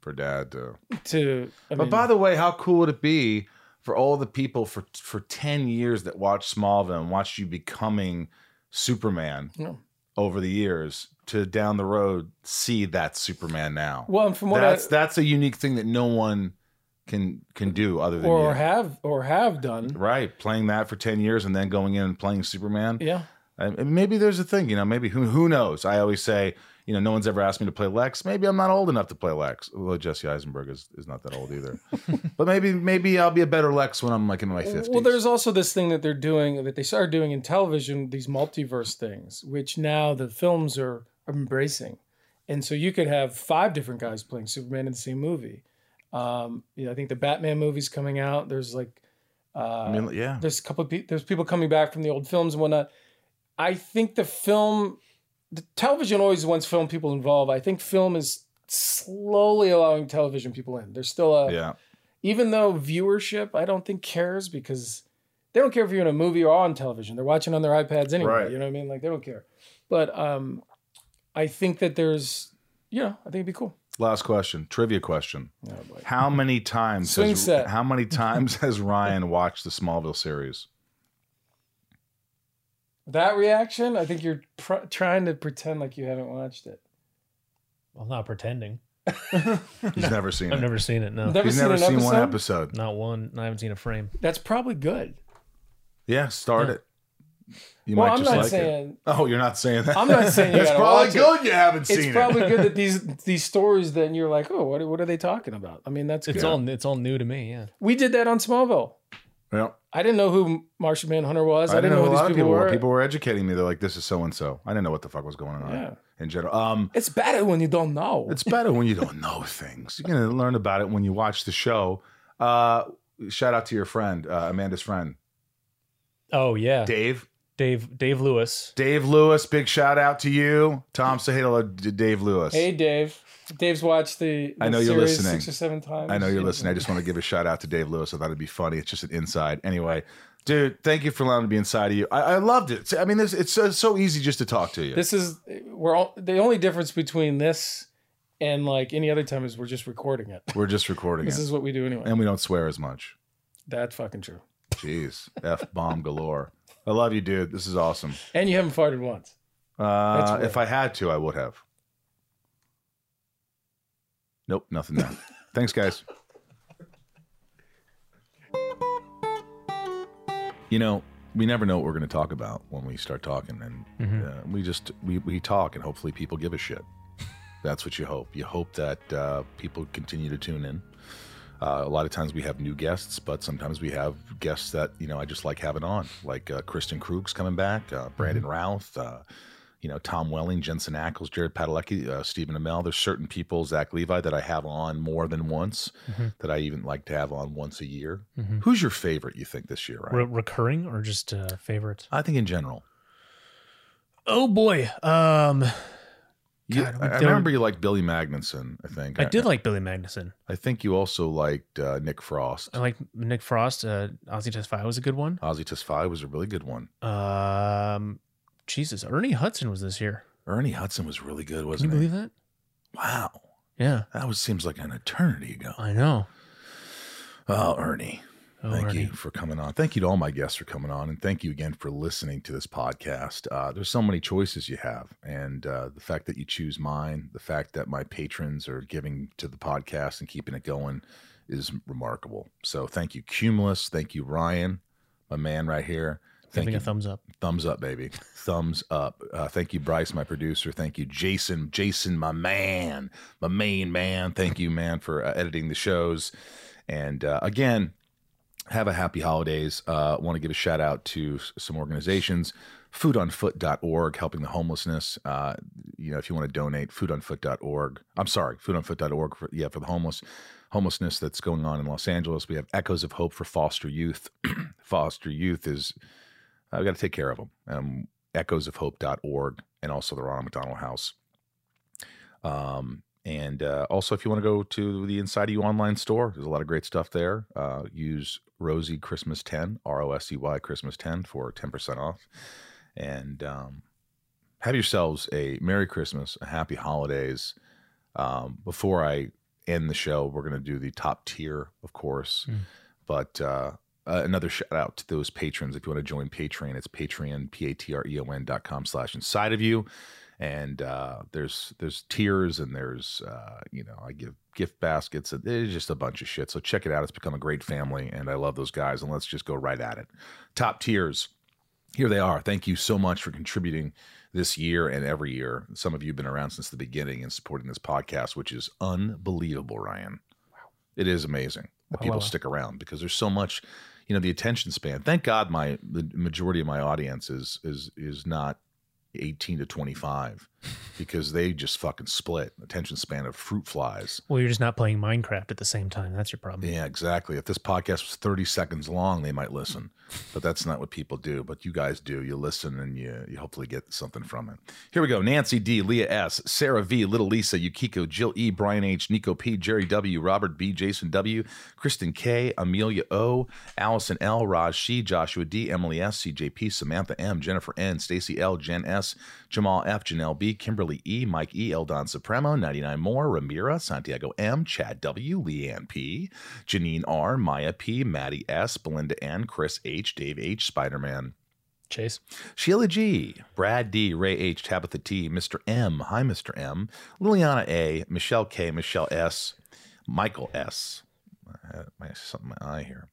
For dad to. to? I But mean, by the way, how cool would it be for all the people for for ten years that watched Smallville and watched you becoming Superman Yeah. over the years to down the road see that Superman now? well, and from what that's I that's a unique thing that no one can can do other than or you. have or have done, right, playing that for ten years and then going in and playing Superman. yeah. And and maybe there's a thing, you know, maybe who who knows? I always say, you know, no one's ever asked me to play Lex. Maybe I'm not old enough to play Lex. Although Jesse Eisenberg is, is not that old either. but maybe maybe I'll be a better Lex when I'm like in my 50s. Well, there's also this thing that they're doing that they started doing in television, these multiverse things, which now the films are embracing. And so you could have five different guys playing Superman in the same movie. Um, you know, I think the Batman movie's coming out. There's like uh, I mean, yeah. there's a couple of pe- there's people coming back from the old films and whatnot. I think the film, the television always wants film people involved. I think film is slowly allowing television people in. There's still a Yeah. even though viewership I don't think cares because they don't care if you're in a movie or on television. They're watching on their iPads anyway. Right. You know what I mean? Like they don't care. But um, I think that there's, you know, I think it'd be cool. Last question, trivia question. Oh. How many times Swing has, set. how many times has Ryan watched the Smallville series? That reaction, I think you're pr- trying to pretend like you haven't watched it. I'm not pretending. He's never seen it. I've it. never seen it. No, Never He's seen never an seen one episode? episode. not one. I haven't seen a frame. That's probably good. Yeah, start Yeah. it. You well, might I'm just not like it. saying. Oh, you're not saying that. I'm not saying you it's gotta probably watch it. good you haven't seen it. It's seen probably it. good that these these stories. Then you're like, oh, what what are they talking about? I mean, that's It's good. all it's all new to me. Yeah. We did that on Smallville. Yeah. I didn't know who Martian Manhunter was. I, I didn't know who who these people, people were. were. People were educating me. They're like, "This is so and so." I didn't know what the fuck was going on Yeah. in general. Um, It's better when you don't know. it's better when you don't know things. You're gonna learn about it when you watch the show. Uh, shout out to your friend, uh, Amanda's friend, Oh yeah. Dave. Dave Dave Lewis. Dave Lewis, big shout out to you. Tom, say hello to uh, Dave Lewis. Hey, Dave. Dave's watched the, the I know you're series listening. six or seven times. I know you're listening. I just want to give a shout out to Dave Lewis. I thought it'd be funny. It's just an inside. Anyway, dude, thank you for allowing me to be inside of you. I, I loved it. I mean, this, it's so, so easy just to talk to you. This is we're all the only difference between this and like any other time is we're just recording it. We're just recording This it. is what we do anyway. and we don't swear as much. That's fucking true. Jeez, F bomb galore. I love you, dude. This is awesome. And you haven't farted once. Uh, if I had to, I would have. Nope, nothing there. Thanks, guys. You know, we never know what we're going to talk about when we start talking, and uh, we just we we talk, and hopefully people give a shit. That's what you hope. You hope that uh, people continue to tune in. Uh, a lot of times we have new guests, but sometimes we have guests that you know I just like having on, like uh, Kristin Kreuk's coming back, uh, Brandon Routh, uh, you know Tom Welling, Jensen Ackles, Jared Padalecki, uh, Stephen Amell. There's certain people, Zach Levi, that I have on more than once, that I even like to have on once a year. Who's your favorite? You think this year, right? Re- recurring or just uh, favorite? I think in general. Oh boy. Um You, God, I, I remember you liked Billy Magnussen. I think I did like Billy Magnussen. I think you also liked uh, Nick Frost. I like Nick Frost. Uh, Ozzy Tesfaye was a good one. Ozzy Tesfaye was a really good one. Um, Jesus, Ernie Hudson was this year. Ernie Hudson was really good, wasn't he? You believe that? Wow, Yeah, that was seems like an eternity ago. I know. Oh, Ernie. Oh, thank you for coming on. Thank you to all my guests for coming on, and thank you again for listening to this podcast. Uh, there's so many choices you have, and uh, the fact that you choose mine, the fact that my patrons are giving to the podcast and keeping it going, is remarkable. So thank you, Cumulus. Thank you, Ryan, my man right here. Thank Giving you, a thumbs up. Thumbs up, baby. Thumbs up. Uh, thank you, Bryce, my producer. Thank you, Jason. Jason, my man, my main man. Thank you, man, for uh, editing the shows. And uh, again, have a happy holidays. Uh, Want to give a shout out to some organizations. Foodonfoot.org, helping the homelessness. Uh, you know, if you want to donate, foodonfoot.org. I'm sorry, foodonfoot.org for yeah for the homeless homelessness that's going on in Los Angeles. We have Echoes of Hope for foster youth. foster youth is I've got to take care of them. Um, echoesofhope.org and also the Ronald McDonald House. Um, and uh, also, if you want to go to the Inside of You online store, there's a lot of great stuff there. Uh, use Rosie Christmas 10, R O S E Y Christmas 10 for 10% off. And um, have yourselves a Merry Christmas, a Happy Holidays. Um, before I end the show, we're going to do the top tier, of course. But uh, uh, another shout out to those patrons. If you want to join Patreon, it's Patreon, P A T R E O N dot com slash inside of you. And uh, there's there's tiers and there's uh, you know I give gift baskets. and It's just a bunch of shit. So check it out. It's become a great family, and I love those guys. And let's just go right at it. Top tiers. Here they are. Thank you so much for contributing this year and every year. Some of you have been around since the beginning and supporting this podcast, which is unbelievable, Ryan. Wow. It is amazing that Wow, people wow, wow. stick around because there's so much, you know, the attention span. Thank God my the majority of my audience is is is not 18 to 25 because they just fucking split attention span of fruit flies. Well, you're just not playing Minecraft at the same time. That's your problem. Yeah, exactly. If this podcast was 30 seconds long, they might listen. But that's not what people do. But you guys do. You listen and you, you hopefully get something from it. Here we go. Nancy D, Leah S, Sarah V, Little Lisa, Yukiko, Jill E, Brian H, Nico P, Jerry W, Robert B, Jason W, Kristen K, Amelia O, Allison L, Raj C, Joshua D, Emily S, CJP, Samantha M, Jennifer N, Stacy L, Jen S, Jamal F, Janelle B, Kimberly E, Mike E, Eldon Supremo, 99 more, Ramira, Santiago M, Chad W, Leanne P, Janine R, Maya P, Maddie S, Belinda N, Chris H, Dave H, Spider Man. Chase. Sheila G, Brad D, Ray H, Tabitha T, Mr. M, hi Mr. M, Liliana A, Michelle K, Michelle S, Michael S. I had my something in my eye here.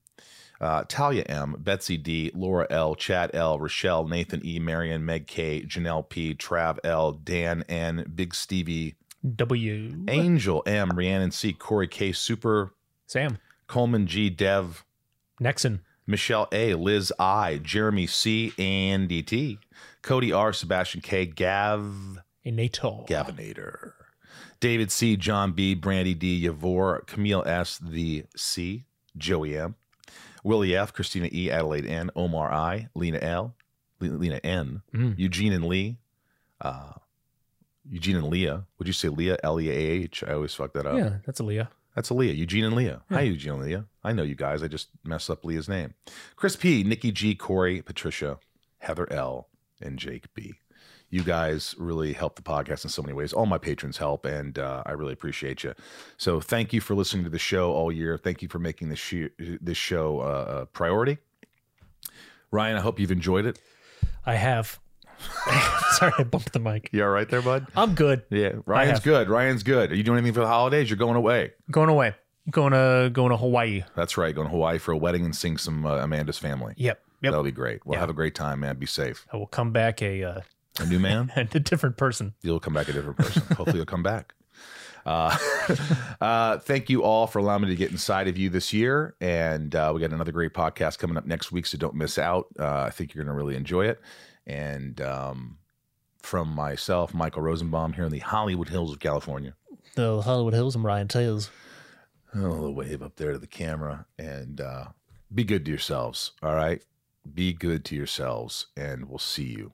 Uh, Talia M, Betsy D, Laura L, Chad L, Rochelle, Nathan E, Marion, Meg K, Janelle P, Trav L, Dan N, Big Stevie, W. Angel M, Rhiannon C, Corey K, Super, Sam. Coleman G, Dev, Nexon. Michelle A, Liz I, Jeremy C, Andy T, Cody R, Sebastian K, Gav, Inator. Gavinator, David C, John B, Brandy D, Yavor, Camille S, the C, Joey M, Willie F, Christina E, Adelaide N, Omar I, Lena L, Lena N, Mm. Eugene and Lee, uh, Eugene and Leah. Would you say Leah? L E A H. I always fuck that up. Yeah, that's Aaliyah. That's a Leah. Eugene and Leah. Hi, Eugene and Leah. I know you guys. I just messed up Leah's name. Chris P, Nikki G, Corey, Patricia, Heather L, and Jake B. You guys really help the podcast in so many ways. All my patrons help, and uh, I really appreciate you. So thank you for listening to the show all year. Thank you for making this, sh- this show uh, a priority. Ryan, I hope you've enjoyed it. I have. Sorry, I bumped the mic. You all right there, bud? I'm good. Yeah, Ryan's good. Ryan's good. Are you doing anything for the holidays? You're going away. Going away. Going to going to Hawaii. That's right. Going to Hawaii for a wedding and seeing some uh, Amanda's family. Yep. Yep. That'll be great. We'll Yeah. have a great time, man. Be safe. I will come back a uh, A new man? And a different person. You'll come back a different person. Hopefully, you'll come back. Uh, uh, thank you all for allowing me to get inside of you this year. And uh, we got another great podcast coming up next week, so don't miss out. Uh, I think you're going to really enjoy it. And um, from myself, Michael Rosenbaum, here in the Hollywood Hills of California. The Hollywood Hills. I'm Ryan Tails. Oh, the wave up there to the camera. And uh, be good to yourselves. All right. Be good to yourselves, and we'll see you.